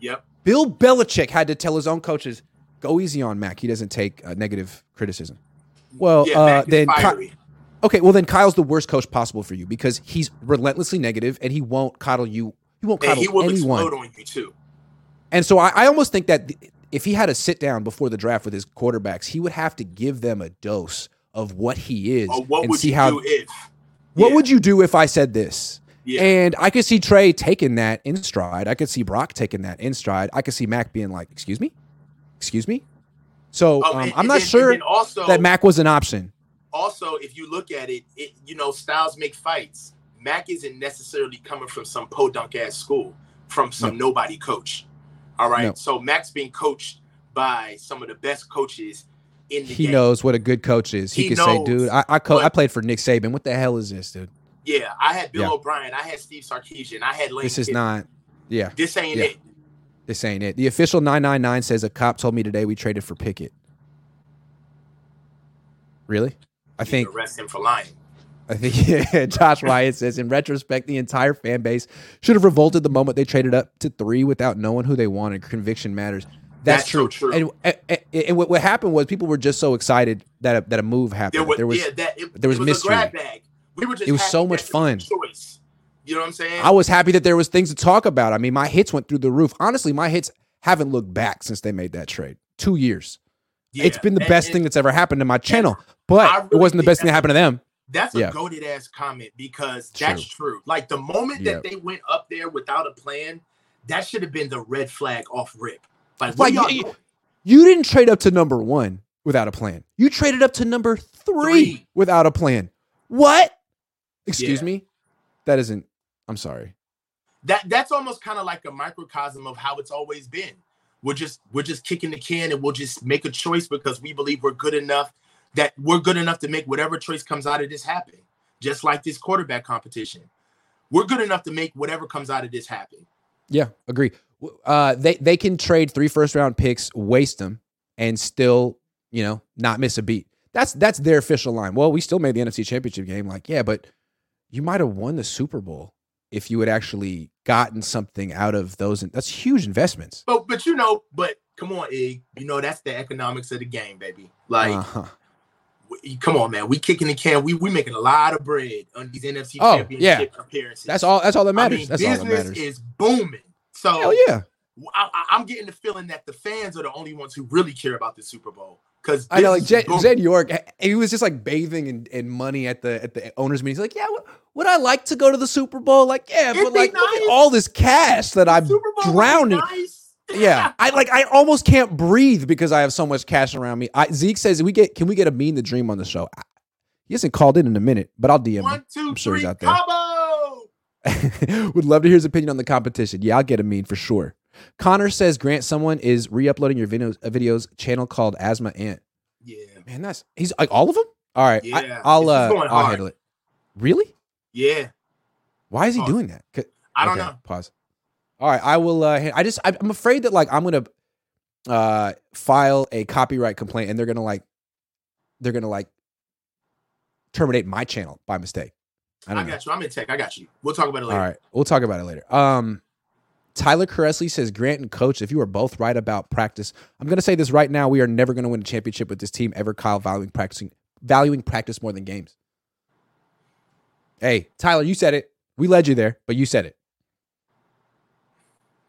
Yep. Bill Belichick had to tell his own coaches, "Go easy on Mac. He doesn't take uh, negative criticism." Well, yeah, uh, then Ky-. Okay, well then Kyle's the worst coach possible for you because he's relentlessly negative and he won't coddle you. He won't and coddle he will anyone. explode on you too. And so I, I almost think that th- if he had a sit down before the draft with his quarterbacks, he would have to give them a dose of what he is what and would see you how. do if? What Yeah. would you do if I said this? Yeah. And I could see Trey taking that in stride. I could see Brock taking that in stride. I could see Mac being like, "Excuse me, excuse me." So Oh, um, and- I'm and not then- sure also, that Mac was an option. Also, if you look at it, it, you know, styles make fights. Mac isn't necessarily coming from some podunk ass school, from some nobody coach. All right. No. So Mac's being coached by some of the best coaches in the game. He game. knows what a good coach is. He, He say, knows, "Dude, I I, co- I played for Nick Saban. What the hell is this, dude? Yeah, I had Bill Yeah. O'Brien, I had Steve Sarkisian, I had Lane. This is not. Yeah, This ain't Yeah. it. this ain't it." The official 999 says a cop told me today we traded for Pickett. Really? I You think arrest him for lying. I think [laughs] yeah, Josh Wyatt says in retrospect, the entire fan base should have revolted the moment they traded up to three without knowing who they wanted. Conviction matters. That's, That's true. so true. And, and, and- what, what happened was people were just so excited that a, that a move happened. There was, there was yeah, that, it, there was was mystery. a grab bag. We were just It was so much there was a fun. Choice. You know what I'm saying? I was happy that there was things to talk about. I mean, my hits went through the roof. Honestly, my hits haven't looked back since they made that trade. Two years. Yeah. It's been the And- best and thing that's ever happened to my channel, but I it wasn't the best thing that happened to them. That's a Yeah. goaded ass comment because that's true. Like the moment that they went up there without a plan, that should have been the red flag off rip. Like, Like, you- You didn't trade up to number one without a plan. You traded up to number three, Three. without a plan. What? Excuse Yeah. me? That isn't. I'm sorry. that that's almost kind of like a microcosm of how it's always been. We're just we're just kicking the can and we'll just make a choice because we believe we're good enough that we're good enough to make whatever choice comes out of this happen. Just like this quarterback competition. We're good enough to make whatever comes out of this happen. Yeah, agree. Uh, they they can trade three first round picks, waste them, and still you know not miss a beat. That's that's their official line. Well, we still made the NFC Championship game. Like, yeah, but you might have won the Super Bowl if you had actually gotten something out of those. That's huge investments. But but you know, but come on, Ig. You know that's the economics of the game, baby. Like, Uh-huh. We- come on, man. We kicking the can. We we making a lot of bread on these NFC Oh, championship appearances. That's all. That's all that matters. I mean, that's all business that matters. is booming. So Hell yeah. I, am getting the feeling that the fans are the only ones who really care about the Super Bowl. Because I know, like Jed, Jed York, he was just like bathing in, in money at the at the owners' meeting. He's like, "Yeah, would, would I like to go to the Super Bowl? Like, yeah, It'd but like, nice. all this cash that I'm Super Bowl would be drowning." nice. Yeah, [laughs] I like, I almost can't breathe because I have so much cash around me. I, Zeke says, "We get, can we get a mean the dream on the show?" I- He hasn't called in in a minute, but I'll DM him. One, two, I'm sure he's out there. combo. [laughs] Would love to hear his opinion on the competition. Yeah, I'll get a mean for sure. Connor says Grant, someone is re-uploading your videos, a videos channel called Asthma Ant. Yeah, Man, that's he's like all of them. All right, Yeah, I, will uh, I'll hard. handle it. Really? yeah. Why is he Pause. doing that? I don't okay, know. Pause. All right, I will. Uh, I just I'm afraid that like I'm gonna uh file a copyright complaint and they're gonna like they're gonna like terminate my channel by mistake. I I, don't know. got you. I'm in tech. I got you. We'll talk about it later. All right, we'll talk about it later. Um, Tyler Cressley says Grant and Coach, if you are both right about practice, I'm going to say this right now: we are never going to win a championship with this team ever. Kyle valuing practicing, valuing practice more than games. Hey, Tyler, you said it. We led you there, but you said it.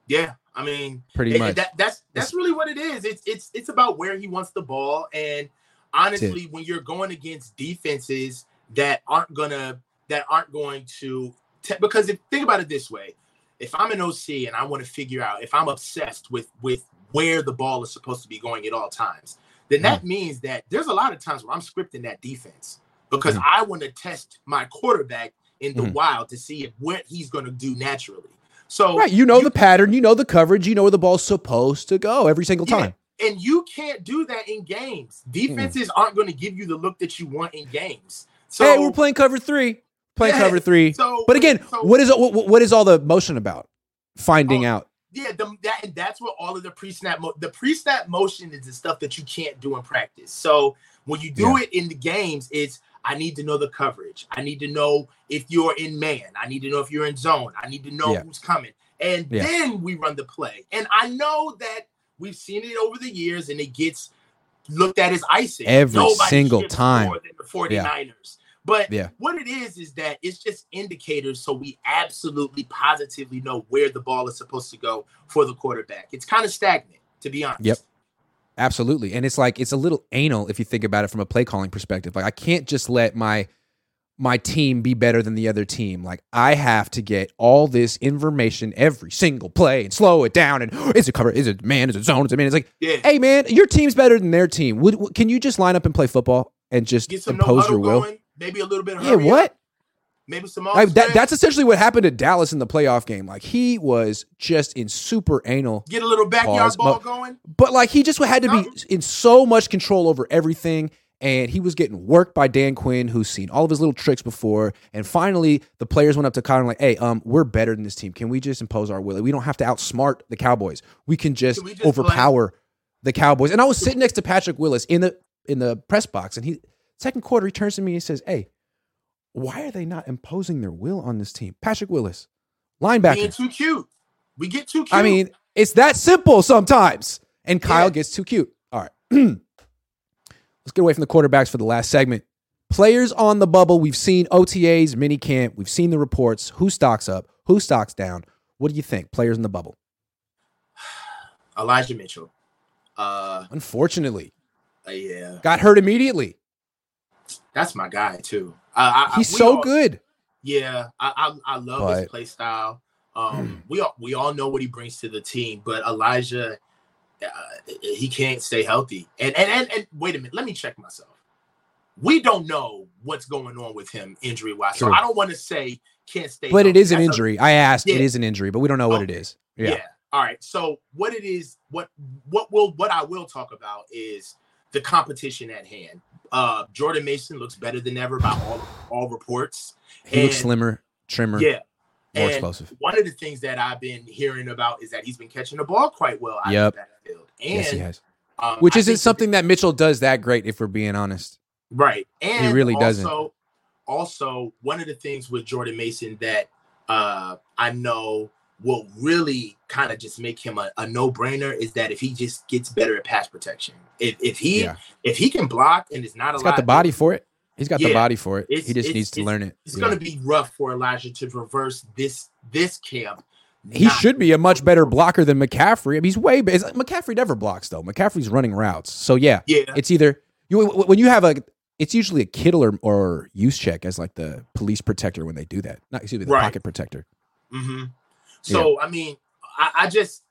Yeah, I mean, pretty it, much. That, that's that's really what it is. It's it's it's about where he wants the ball, and honestly, when you're going against defenses that aren't gonna that aren't going to te- because if think about it this way, if I'm an OC and I want to figure out if I'm obsessed with with where the ball is supposed to be going at all times, then that mm. means that there's a lot of times where I'm scripting that defense because mm. I want to test my quarterback in the mm. wild to see if what he's going to do naturally. So right, you know you, the pattern, you know the coverage, you know where the ball's supposed to go every single time. Yeah, and you can't do that in games. Defenses aren't going to give you the look that you want in games. So hey, we're playing cover three, playing yeah, cover three. So, but again, so, what is what, what is all the motion about? Finding oh, out. Yeah, the, that and that's what all of the pre-snap mo- the pre-snap motion is the stuff that you can't do in practice. So when you do yeah. it in the games, it's I need to know the coverage. I need to know if you're in man. I need to know if you're in zone. I need to know yeah. who's coming. And yeah. then we run the play. And I know that we've seen it over the years and it gets looked at as icing every Nobody single time. More than the 49ers. Yeah. But yeah. what it is is that it's just indicators so we absolutely positively know where the ball is supposed to go for the quarterback. It's kind of stagnant, to be honest. Yep. Absolutely. And it's like it's a little anal if you think about it from a play calling perspective. Like I can't just let my my team be better than the other team. Like I have to get all this information every single play and slow it down. And oh, is it cover? Is it man? Is it zone? Is it man? It's like, yeah. hey man, your team's better than their team. Would, can you just line up and play football and just impose no your will? Going, maybe a little bit. yeah. What? Up. Maybe some like that, that's essentially what happened to Dallas in the playoff game. Like he was just in super anal. Get a little backyard pause, ball but, going. But like he just had to be in so much control over everything. And he was getting worked by Dan Quinn, who's seen all of his little tricks before. And finally, the players went up to Connor like, "Hey, um, we're better than this team. Can we just impose our will? We don't have to outsmart the Cowboys. We can just, can we just overpower play? the Cowboys." And I was sitting next to Patrick Willis in the in the press box, and he second quarter he turns to me and says, "Hey, why are they not imposing their will on this team? Patrick Willis, linebacker. Being too cute. We get too cute. I mean, it's that simple sometimes. And Kyle yeah. gets too cute. All right. [clears throat] Let's get away from the quarterbacks for the last segment. Players on the bubble. We've seen OTAs, mini camp. We've seen the reports. Who stocks up? Who stocks down? What do you think? Players in the bubble. [sighs] Elijah Mitchell. Uh, Unfortunately. Uh, yeah. Got hurt immediately. That's my guy too. I, He's so all, good. Yeah, I I, I love but, his play style. Um, we all we all know what he brings to the team, but Elijah, uh, he can't stay healthy. And, and and and wait a minute, let me check myself. We don't know what's going on with him injury wise, so I don't want to say can't stay. But healthy. it is an That's injury. A, I asked. Yeah. It is an injury, but we don't know what it is. Yeah. yeah. All right. So what it is, what what will what I will talk about is the competition at hand. Uh, Jordan Mason looks better than ever by all all reports. He and, looks slimmer, trimmer. Yeah. More and explosive. One of the things that I've been hearing about is that he's been catching the ball quite well out yep. of that field. And, yes, he has. Um, Which isn't something that Mitchell does that great, if we're being honest. Right. And he really also, doesn't. Also, one of the things with Jordan Mason that uh, I know will really kind of just make him a, a no-brainer is that if he just gets better at pass protection, if if he yeah. if he can block and is not He's got the body for it. He's got yeah, the body for it. He just needs to learn it. It's yeah. going to be rough for Elijah to reverse this this camp. He should be a much better [laughs] blocker than McCaffrey. I mean, he's way better. McCaffrey never blocks though. McCaffrey's running routes. So yeah, yeah. It's either you when you have a. It's usually a Kittle or, or check as like the police protector when they do that. Not excuse me, the right. pocket protector. Mm-hmm. So yeah. I mean, I, I just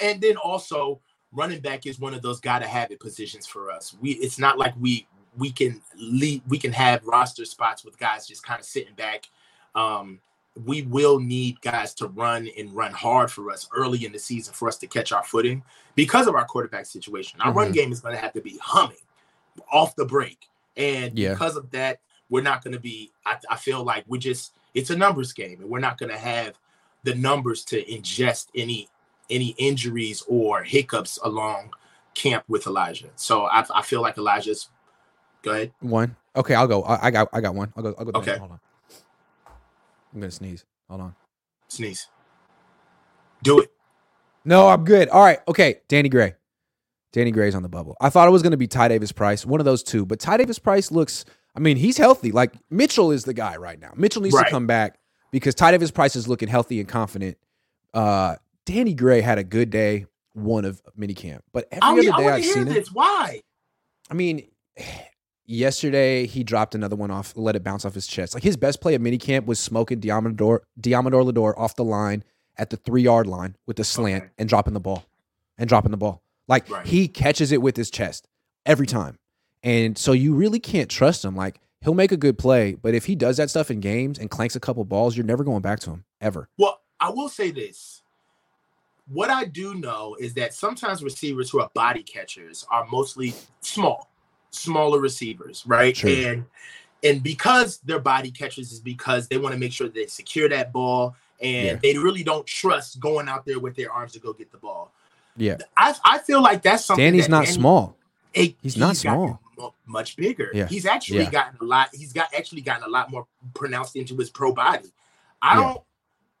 and then also running back is one of those gotta have it positions for us. We it's not like we we can lead we can have roster spots with guys just kind of sitting back. Um, we will need guys to run and run hard for us early in the season for us to catch our footing because of our quarterback situation. Our mm-hmm. run game is going to have to be humming off the break, and yeah. because of that, we're not going to be. I, I feel like we're just it's a numbers game, and we're not going to have the numbers to ingest any any injuries or hiccups along camp with Elijah. So I, I feel like Elijah's. Go ahead. One. Okay, I'll go. I, I got. I got one. I'll go. I'll go. Okay. Hold on. I'm gonna sneeze. Hold on. Sneeze. Do it. No, I'm good. All right. Okay. Danny Gray. Danny Gray's on the bubble. I thought it was going to be Ty Davis Price, one of those two, but Ty Davis Price looks, I mean, he's healthy. Like Mitchell is the guy right now. Mitchell needs Right. to come back because Ty Davis Price is looking healthy and confident. Uh, Danny Gray had a good day, one of minicamp, but every I, other day want I've to hear seen him. this. Why? I mean, [sighs] yesterday he dropped another one off, let it bounce off his chest. Like his best play at minicamp was smoking Deommodore, Deommodore Lenoir off the line at the three yard line with the slant Okay. and dropping the ball and dropping the ball. Like Right. he catches it with his chest every time. And so you really can't trust him. Like he'll make a good play, but if he does that stuff in games and clanks a couple balls, you're never going back to him ever. Well, I will say this. What I do know is that sometimes receivers who are body catchers are mostly small, smaller receivers, right? True. And and because they're body catchers is because they want to make sure they secure that ball and Yeah. they really don't trust going out there with their arms to go get the ball. Yeah. I, I feel like that's something Danny's that not Danny- small. Hey, He's not small. Mu- much bigger. Yeah. He's actually Yeah. gotten a lot. He's got actually gotten a lot more pronounced into his pro body. I Yeah. don't.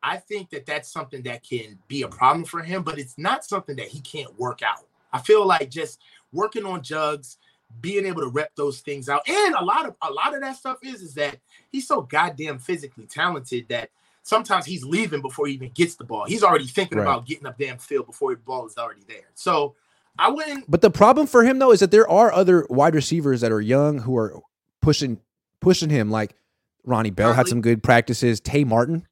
I think that that's something that can be a problem for him, but it's not something that he can't work out. I feel like just working on jugs, being able to rep those things out, and a lot of a lot of that stuff is is that he's so goddamn physically talented that sometimes he's leaving before he even gets the ball. He's already thinking Right. about getting up damn field before the ball is already there. So I wouldn't. But the problem for him though is that there are other wide receivers that are young who are pushing pushing him. Like Ronnie Bell had some good practices. Tay Martin,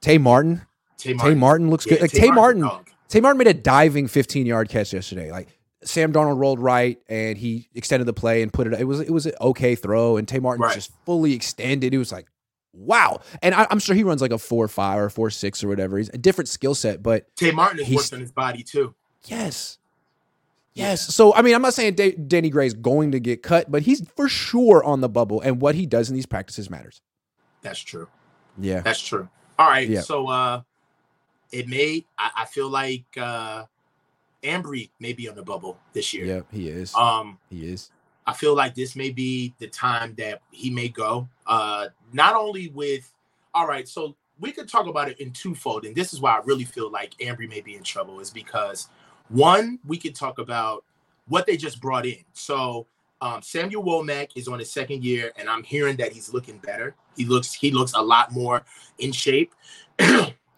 Tay Martin, Tay Tay Martin looks good. Like Tay Martin, dog. Tay Martin made a diving 15 yard catch yesterday. Like Sam Darnold rolled right and he extended the play and put it. It was it was an okay throw and Tay Martin Right. just fully extended. It was like wow. And I, I'm sure he runs like a four five or four six or whatever. He's a different skill set, but Tay Martin worked on his body too. Yes. Yes. So, I mean, I'm not saying da- Danny Gray's going to get cut, but he's for sure on the bubble, and what he does in these practices matters. That's true. Yeah. That's true. All right. Yeah. So uh it may I, I feel like uh Ambry may be on the bubble this year. Yeah, he is. Um he is. I feel like this may be the time that he may go. Uh not only with all right, so we could talk about it in twofold, and this is why I really feel like Ambry may be in trouble, is because one, we could talk about what they just brought in. So um, Samuel Womack is on his second year, and I'm hearing that he's looking better. He looks he looks a lot more in shape. [clears throat]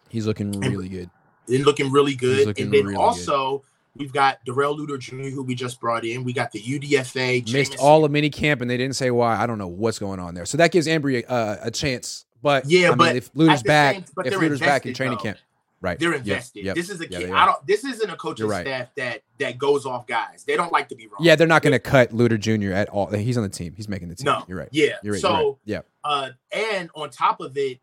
He's looking really good. and looking really good. looking and then really good. also we've got Darrell Luter Jr., who we just brought in. We got the UDFA. Missed all of mini camp, and they didn't say why. I don't know what's going on there. So that gives Ambry uh, a chance. But Yeah, I mean, but if Luter's back, same- if Luter's back in training though. camp, right? They're invested. yep. This is a Yeah, kid. they I don't. This isn't a coaching right. staff that that goes off guys. They don't like to be wrong. Yeah, they're not going to cut Luter Jr. at all. He's on the team. He's making the team. No. You're right. Yeah. You're right. so right. Yeah. uh, and on top of it,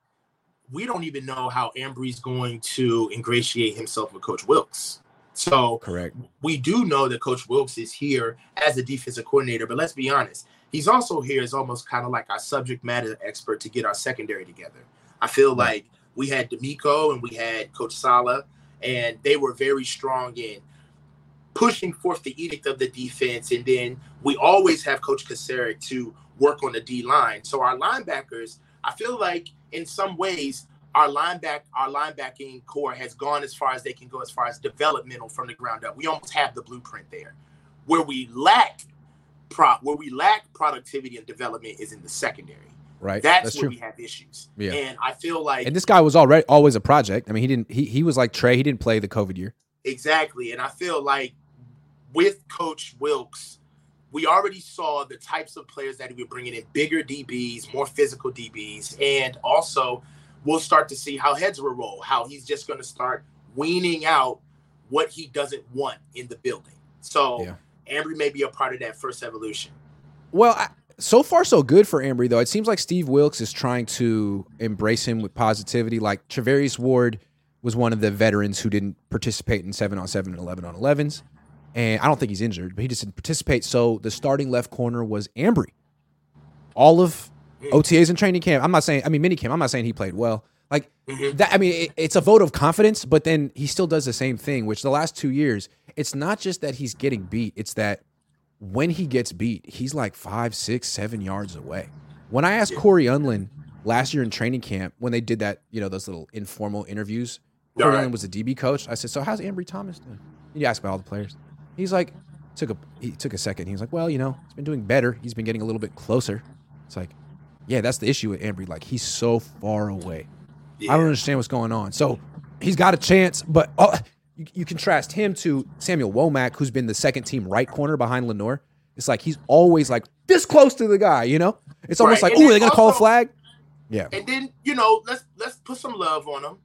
we don't even know how Ambry's going to ingratiate himself with Coach Wilkes. So Correct. we do know that Coach Wilkes is here as a defensive coordinator, but let's be honest, he's also here as almost kind of like our subject matter expert to get our secondary together. I feel Right. like we had DeMeco and we had Coach Saleh, and they were very strong in pushing forth the edict of the defense. And then we always have Coach Kocurek to work on the D line. So our linebackers, I feel like in some ways, our lineback, our linebacking core has gone as far as they can go as far as developmental from the ground up. We almost have the blueprint there. Where we lack prop, where we lack productivity and development is in the secondary. Right. That's, That's where true. we have issues. Yeah. And I feel like And this guy was already always a project. I mean, he didn't. He he was like Trey. He didn't play the COVID year. Exactly. And I feel like with Coach Wilkes, we already saw the types of players that he was bringing in bigger DBs, more physical DBs. And also, we'll start to see how heads will roll, how he's just going to start weaning out what he doesn't want in the building. So, Yeah. Ambry may be a part of that first evolution. Well, I, so far so good for Ambry though. It seems like Steve Wilkes is trying to embrace him with positivity. Like Charvarius Ward was one of the veterans who didn't participate in seven on seven and eleven on elevens, and I don't think he's injured, but he just didn't participate. So the starting left corner was Ambry. All of OTAs and training camp. I'm not saying. I mean, mini camp. I'm not saying he played well. Like Mhm. that. I mean, it, it's a vote of confidence, but then he still does the same thing. Which the last two years, it's not just that he's getting beat. It's that when he gets beat, he's like five, six, seven yards away. When I asked Cory Undlin last year in training camp, when they did that, you know, those little informal interviews Corey right. Allen was the DB coach. I said, "So how's Ambry Thomas doing?" You asked about all the players. He's like, took a he took a second. He was like, "Well, you know, he's been doing better. He's been getting a little bit closer." It's like, yeah, that's the issue with Ambry. Like he's so far away. I don't understand what's going on. So he's got a chance, but oh, you, you contrast him to Samuel Womack, who's been the second team right corner behind Lenoir. It's like he's always like this close to the guy. You know, it's almost Right, like, oh, are they gonna call a flag? Yeah, And then you know, let's let's put some love on him.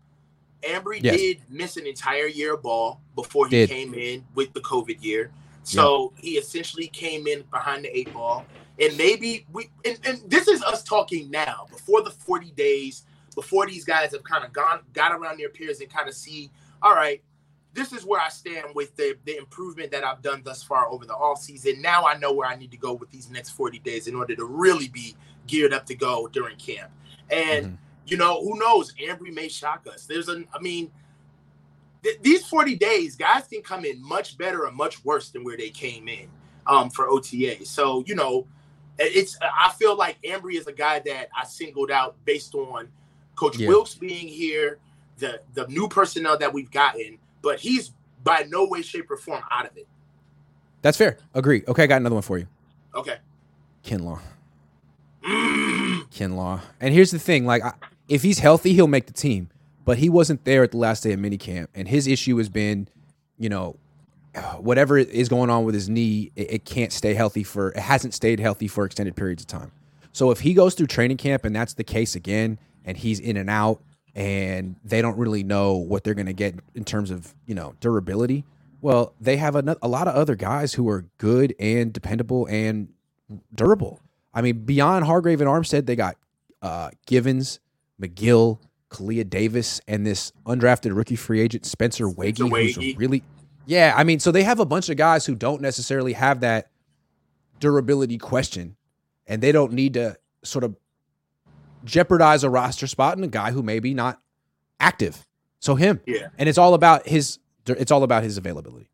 Ambry Yes. did miss an entire year of ball before he Did. came in with the COVID year. So he essentially came in behind the eight ball. And maybe we and, and this is us talking now, before the 40 days, before these guys have kind of gone got around their peers and kind of see, all right, this is where I stand with the, the improvement that I've done thus far over the off season. Now I know where I need to go with these next 40 days in order to really be geared up to go during camp. And Mhm. you know, who knows? Ambry may shock us. There's an, I mean, th- these 40 days, guys can come in much better or much worse than where they came in um, for OTA. So, you know, it's, I feel like Ambry is a guy that I singled out based on Coach Yeah. Wilkes being here, the, the new personnel that we've gotten, but he's by no way, shape, or form out of it. that's fair. Agree. Okay, I got another one for you. Okay. Kinlaw. Mm, Kinlaw. And here's the thing: like, I, if he's healthy, he'll make the team. But he wasn't there at the last day of minicamp, and his issue has been, you know, whatever is going on with his knee, it, it can't stay healthy for. It hasn't stayed healthy for extended periods of time. So if he goes through training camp and that's the case again, and he's in and out, and they don't really know what they're going to get in terms of you know durability. Well, they have a, a lot of other guys who are good and dependable and durable. I mean, beyond Hargrave and Armstead, they got uh, Givens, McGill, Kalia Davis, and this undrafted rookie free agent Spencer Waege, who's really yeah. I mean, so they have a bunch of guys who don't necessarily have that durability question, and they don't need to sort of jeopardize a roster spot in a guy who may be not active. So him, yeah. and it's all about his. It's all about his availability.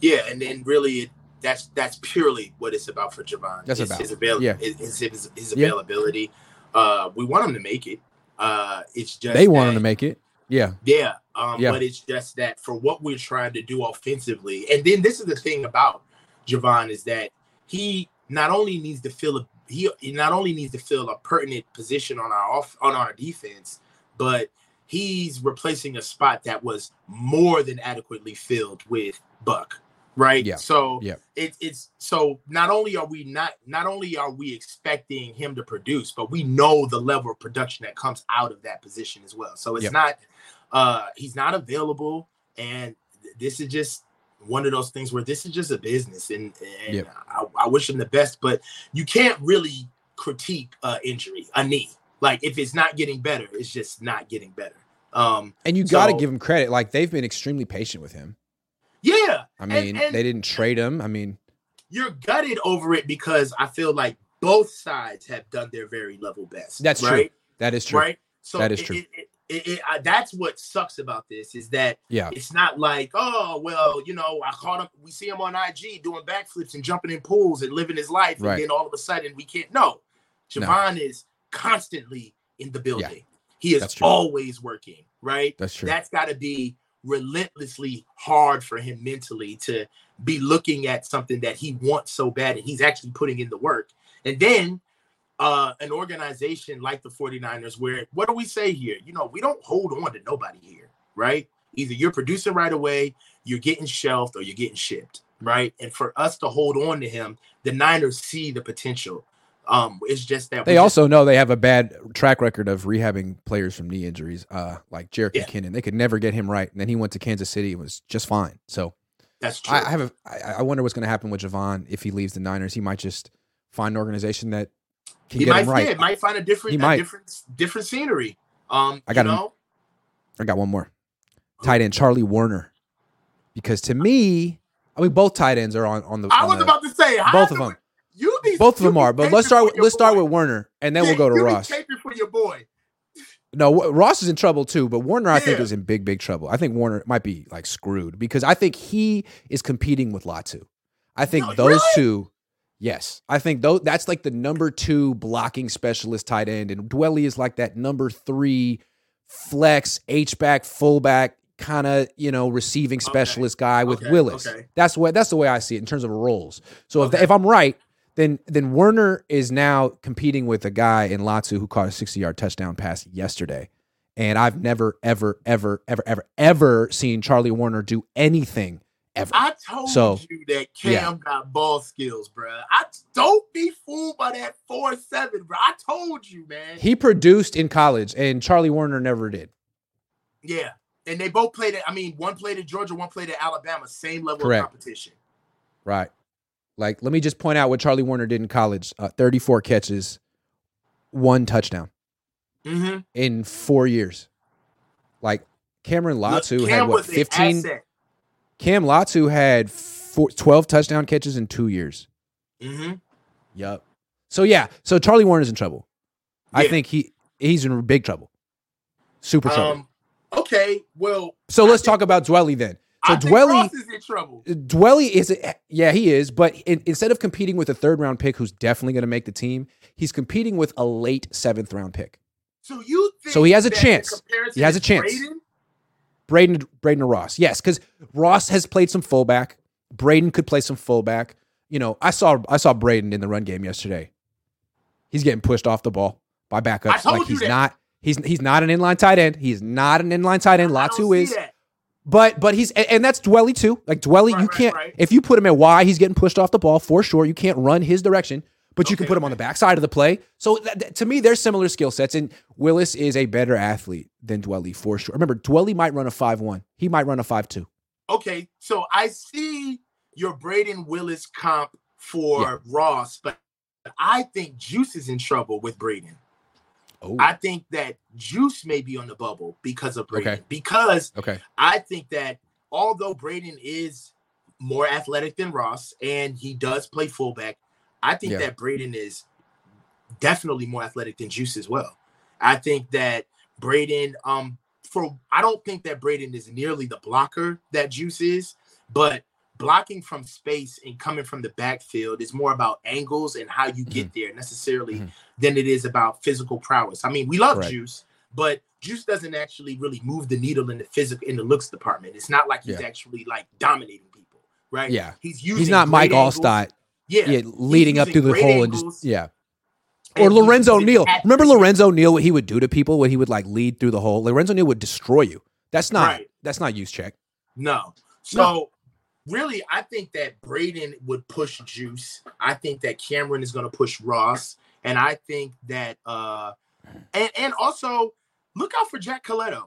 Yeah, and then really it, that's that's purely what it's about for Javon. That's It's about his avail- Yeah. his, his, his, his Yeah. availability. Uh, we want him to make it. Uh, it's just They want him to make it. Yeah, Yeah, um, Yeah. but it's just that for what we're trying to do offensively, and then this is the thing about Javon is that he not only needs to fill a he, he not only needs to fill a pertinent position on our off on our defense, but he's replacing a spot that was more than adequately filled with Buck, right? Yeah. So Yeah. it, it's so not only are we not not only are we expecting him to produce, but we know the level of production that comes out of that position as well. So it's Yep. not uh he's not available and this is just one of those things where this is just a business and, and Yep. I, I wish him the best but you can't really critique uh injury a knee like if it's not getting better it's just not getting better um and you got to give him credit. Like they've been extremely patient with him. yeah I mean, and they didn't trade him. I mean, you're gutted over it because i feel like both sides have done their very level best That's true. that is true. right so That is it- true. it, it, it, it, uh, that's what sucks about this is that Yeah, It's not like, oh, well, you know, I caught him. We see him on IG doing backflips and jumping in pools and living his life. Right. And then all of a sudden we can't. No, Javon is constantly in the building. He is always working, right? that's true. That's got to be relentlessly hard for him mentally to be looking at something that he wants so bad and he's actually putting in the work. And then uh, an organization like the 49ers, where what do we say here? You know, we don't hold on to nobody here, right? Either you're producing right away, you're getting shelved, or you're getting shipped, right? And for us to hold on to him, the Niners see the potential. Um, it's just that they we just- also know they have a bad track record of rehabbing players from knee injuries, uh, like Jerick Yeah. McKinnon. They could never get him right, and then he went to Kansas City and was just fine. So that's true. I, I have a, I, I wonder what's going to happen with Javon if he leaves the Niners. He might just find an organization that he might, right. yeah, might find a different, a different, different scenery. Um, I got you know, I got one more. Tight end Charlie Woerner, because to me, I mean both tight ends are on on the. I was the- about to say both of them. You Both of them are, but let's start. With, let's start with Woerner, and then Yeah, we'll go to Ross. for your boy. No, Ross is in trouble too, but Woerner, I think, is in big, big trouble. I think Woerner might be like screwed because I think he is competing with Latu. I think No, those really? two, yes, I think those that's like the number two blocking specialist tight end, and Dwelley is like that number three flex, H back, fullback, kind of you know receiving Okay. specialist guy with Okay, Willis. okay. That's what that's the way I see it in terms of roles. So if, Okay. if I'm right, then then Woerner is now competing with a guy in Latu who caught a 60 yard touchdown pass yesterday. And I've never, ever, ever, ever, ever, ever seen Charlie Woerner do anything ever. I told So, you that Cam yeah. got ball skills, bro. I don't be fooled by that four seven, bro. I told you, man. he produced in college, and Charlie Woerner never did. yeah, and they both played at. I mean, one played at Georgia, one played at Alabama. Same level Correct. of competition. Right. Like, let me just point out what Charlie Woerner did in college: uh, 34 catches, one touchdown Mm-hmm. in four years. Like Cameron Latu had what 15? Cam Latu had four, 12 touchdown catches in two years. Mm-hmm. Yep. So yeah, so Charlie Woerner is in trouble. I think he he's in big trouble, super trouble. Um. Okay. Well, so I let's think- talk about Dwelley then. So I Dwelley, is in trouble. Dwelley is yeah he is, but in, instead of competing with a third round pick who's definitely going to make the team, he's competing with a late seventh round pick. So you think So he has a chance. He has a chance. Brayden? Brayden Brayden or Ross, yes, because Ross has played some fullback. Brayden could play some fullback. You know, I saw I saw Brayden in the run game yesterday. He's getting pushed off the ball by backups. Like he's that. not he's he's not an inline tight end. He's not an inline tight end. Latu is. that. But but he's and, that's Dwelley too. Like Dwelley, Right, you can't right. if you put him at Y, he's getting pushed off the ball for sure. You can't run his direction, but you can Okay, put him on the backside of the play. So that, that- to me, they're similar skill sets. And Willis is a better athlete than Dwelley for sure. Remember, Dwelley might run a five one. He might run a five two. Okay, so I see your Brayden Willis comp for Ross, but I think Juice is in trouble with Brayden. Oh, I think that Juice may be on the bubble because of Brayden. Okay. Because okay. I think that although Brayden is more athletic than Ross and he does play fullback, I think Yeah. that Brayden is definitely more athletic than Juice as well. I think that Brayden, um, for I don't think that Brayden is nearly the blocker that Juice is, but blocking from space and coming from the backfield is more about angles and how you get there necessarily Mhm. than it is about physical prowess. I mean, we love Correct. Juice, but Juice doesn't actually really move the needle in the physical in the looks department. It's not like he's Yeah. actually like dominating people, right? Yeah. he's using He's not Mike. Alstott. Yeah, Yeah, leading up through the hole and just yeah. and Or Lorenzo Neal. Remember Lorenzo Neal? What he would do to people when he would like lead through the hole. Lorenzo Neal would destroy you. That's not. Right. That's not Juszczyk. No. So really, I think that Braden would push Juice. I think that Cameron is going to push Ross, and I think that uh, and and also look out for Jack Colletto.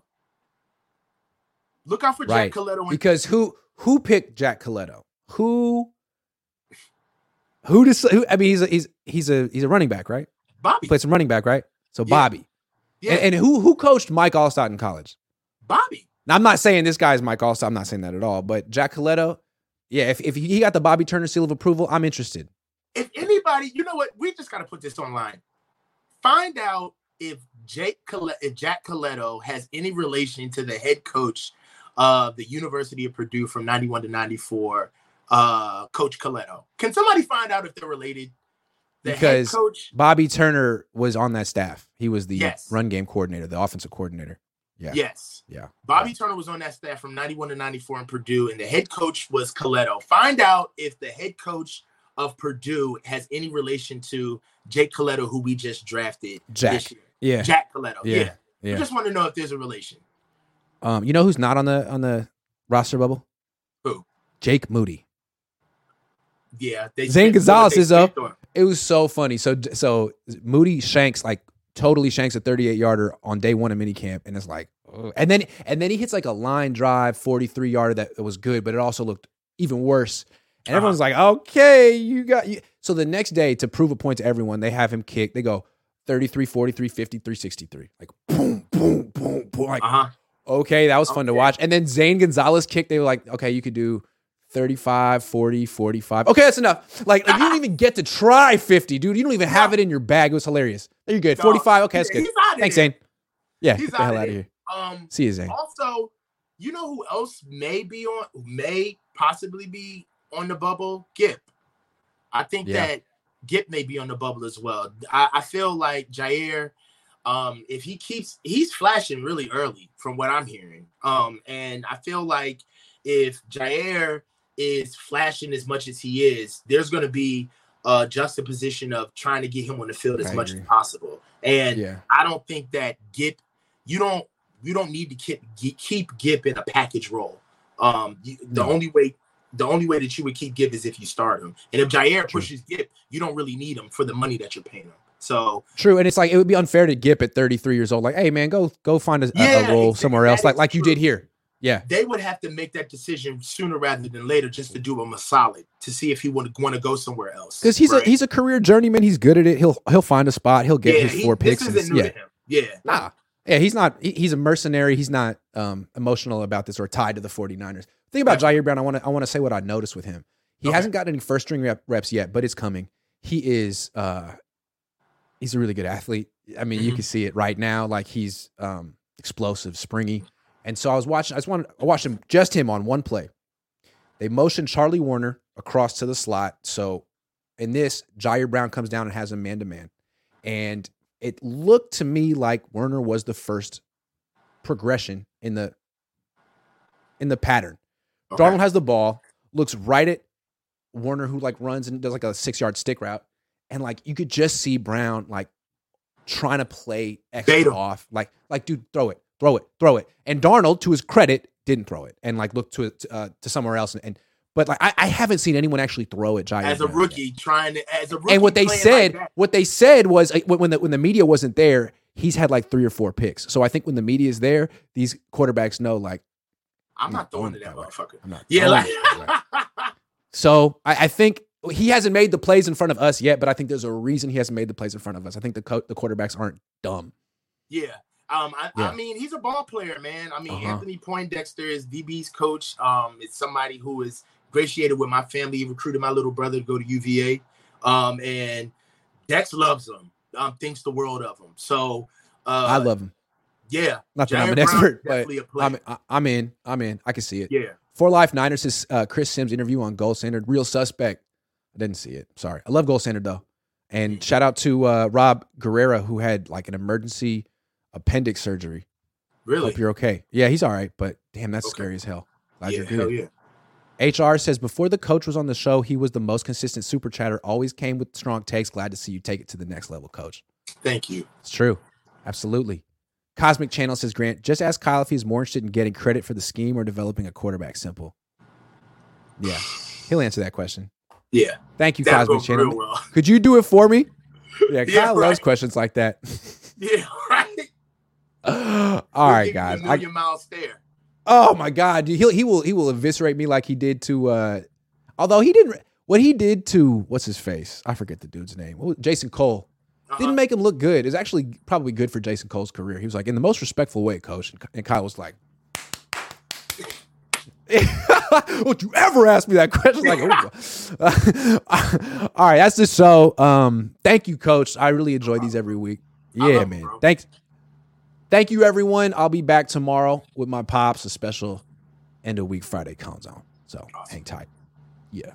Look out for Right. Jack Colletto. And, Because who who picked Jack Colletto? Who who does who, I mean he's a, he's he's a he's a running back, right? Bobby. Plays some running back, right? So Yeah. Bobby. yeah, And, and who who coached Mike Alstott in college? Bobby. Now I'm not saying this guy's Mike Alstott. I'm not saying that at all. But Jack Colletto, yeah, if if he got the Bobby Turner seal of approval, I'm interested. If anybody, you know what, we just got to put this online. Find out if Jake Colet- if Jack Coletto has any relation to the head coach of the University of Purdue from 91 to 94, uh, Coach Colletto. Can somebody find out if they're related? The Because- coach, Bobby Turner was on that staff. He was the Yes. run game coordinator, the offensive coordinator. Yeah. yes. Yeah. Bobby Turner was on that staff from 91 to 94 in Purdue, and the head coach was Colletto. Find out if the head coach of Purdue has any relation to Jake Colletto, who we just drafted Jack. this year. Yeah. Jack Colletto. Yeah. Yeah. Yeah. I just want to know if there's a relation. Um, you know who's not on the on the roster bubble? Who? Jake Moody. Yeah. They Zane Gonzalez is up. It was so funny. So so Moody shanks like totally shanks a 38 yarder on day one of minicamp, and it's like, ugh. and then and then he hits like a line drive 43 yarder that was good, but it also looked even worse. And Uh-huh. everyone's like, okay, you got you. So the next day, to prove a point to everyone, they have him kick. They go 33, 43, 53, 63. Like boom, boom, boom, boom. Like, Uh-huh. okay, that was fun to watch. And then Zane Gonzalez kicked. They were like, okay, you could do 35, 40, 45. Okay, that's enough. Like, like, you don't [laughs] even get to try 50, dude. You don't even have it in your bag. It was hilarious. You're good. 45. Okay, that's good. Thanks, there. Zane. Yeah, He's get the hell out of there. here. Um, See you, Zane. also, you know who else may be on, may possibly be on the bubble? Gip. I think Yeah. that Gip may be on the bubble as well. I, I feel like Jair Um, if he keeps, he's flashing really early from what I'm hearing. Um, and I feel like if Jaire is flashing as much as he is, there's going to be uh, just a position of trying to get him on the field as I much agree. as possible. And Yeah. I don't think that Gip, you don't, you don't need to keep keep Gip in a package role. Um, you, the No. only way, the only way that you would keep Gip is if you start him. And if Ji'Ayir True. pushes Gip, you don't really need him for the money that you're paying him. So True, and it's like it would be unfair to Gip at 33 years old. Like, hey man, go go find a, a- a role somewhere else, like like you did here. Yeah, they would have to make that decision sooner rather than later, just to do him a solid to see if he would want to go somewhere else. because he's Right. a he's a career journeyman. He's good at it. He'll he'll find a spot. He'll get yeah, his he- four picks. This isn't new yeah, to him. Yeah, nah, yeah, he's not. he- he's a mercenary. He's not um emotional about this or tied to the 49ers. Think about Ji'Ayir Brown. I want to I want to say what I noticed with him. He Okay. hasn't gotten any first string rep, reps yet, but it's coming. He is uh he's a really good athlete. I mean, you Mhm. can see it right now. Like he's um explosive, springy. And so I was watching. I just wanted. I watched him just him on one play. They motioned Charlie Woerner across to the slot. So in this, Ji'Ayir Brown comes down and has a man to man, and it looked to me like Woerner was the first progression in the in the pattern. Okay. Darnold has the ball, looks right at Woerner, who like runs and does like a six yard stick route, and like you could just see Brown like trying to play extra off, like like dude, throw it, throw it, throw it. And Darnold, to his credit, didn't throw it and like looked to it uh, to somewhere else. And, and but like I, I haven't seen anyone actually throw it. Ji'Ayir as a Brown yet. rookie trying to as a rookie. And what they said, like what they said was uh, when the when the media wasn't there, he's had like three or four picks. So I think when the media is there, these quarterbacks know like I'm I'm not not throwing to that it that way. motherfucker. I'm not. Yeah, like it that [laughs] way. So I, I think he hasn't made the plays in front of us yet, but I think there's a reason he hasn't made the plays in front of us. I think the co- the quarterbacks aren't dumb. Yeah. Um, I, Yeah. I mean, he's a ball player, man. I mean, Uh-huh. Anthony Poindexter is DB's coach. Um, it's somebody who is ingratiated with my family. He recruited my little brother to go to UVA. Um, and Dex loves him. Um, thinks the world of him. So, uh, I love him. Yeah, Not that I'm an expert, but definitely a player. I'm I'm in. I'm in. I can see it. yeah, For Life Niners, his uh, Chris Sims interview on Gold Standard, real suspect. I didn't see it. Sorry. I love Gold Standard though. And shout out to uh, Rob Guerrera who had like an emergency appendix surgery. really. Hope you're okay. Yeah, he's all right, but damn, that's Okay. scary as hell. Glad yeah, you're good. yeah. HR says before the coach was on the show, he was the most consistent super chatter. Always came with strong takes. Glad to see you take it to the next level, coach. Thank you. It's true. Absolutely. Cosmic Channel says Grant, just ask Kyle if he's more interested in getting credit for the scheme or developing a quarterback simple. Yeah. He'll answer that question. Yeah, Thank you, that Cosmic Channel. well. Could you do it for me? [laughs] Yeah, Yeah, Kyle loves questions like that. [laughs] Yeah, right. [laughs] All right, a guys. I, million mile stare. oh my God, he'll he will he will eviscerate me like he did to. uh Although he didn't, what he did to what's his face? I forget the dude's name. Was- Jason Cole Uh-huh. didn't make him look good. It's actually probably good for Jason Cole's career. He was like in the most respectful way, coach. And, Kyle was like, [laughs] "Don't you ever ask me that question?" Like, oh. [laughs] all right, that's the show. Um, thank you, coach. I really enjoy these every week. Yeah, man. Thanks. Thank you, everyone. I'll be back tomorrow with my pops, a special end of week Friday countdown. So Awesome. hang tight. Yeah.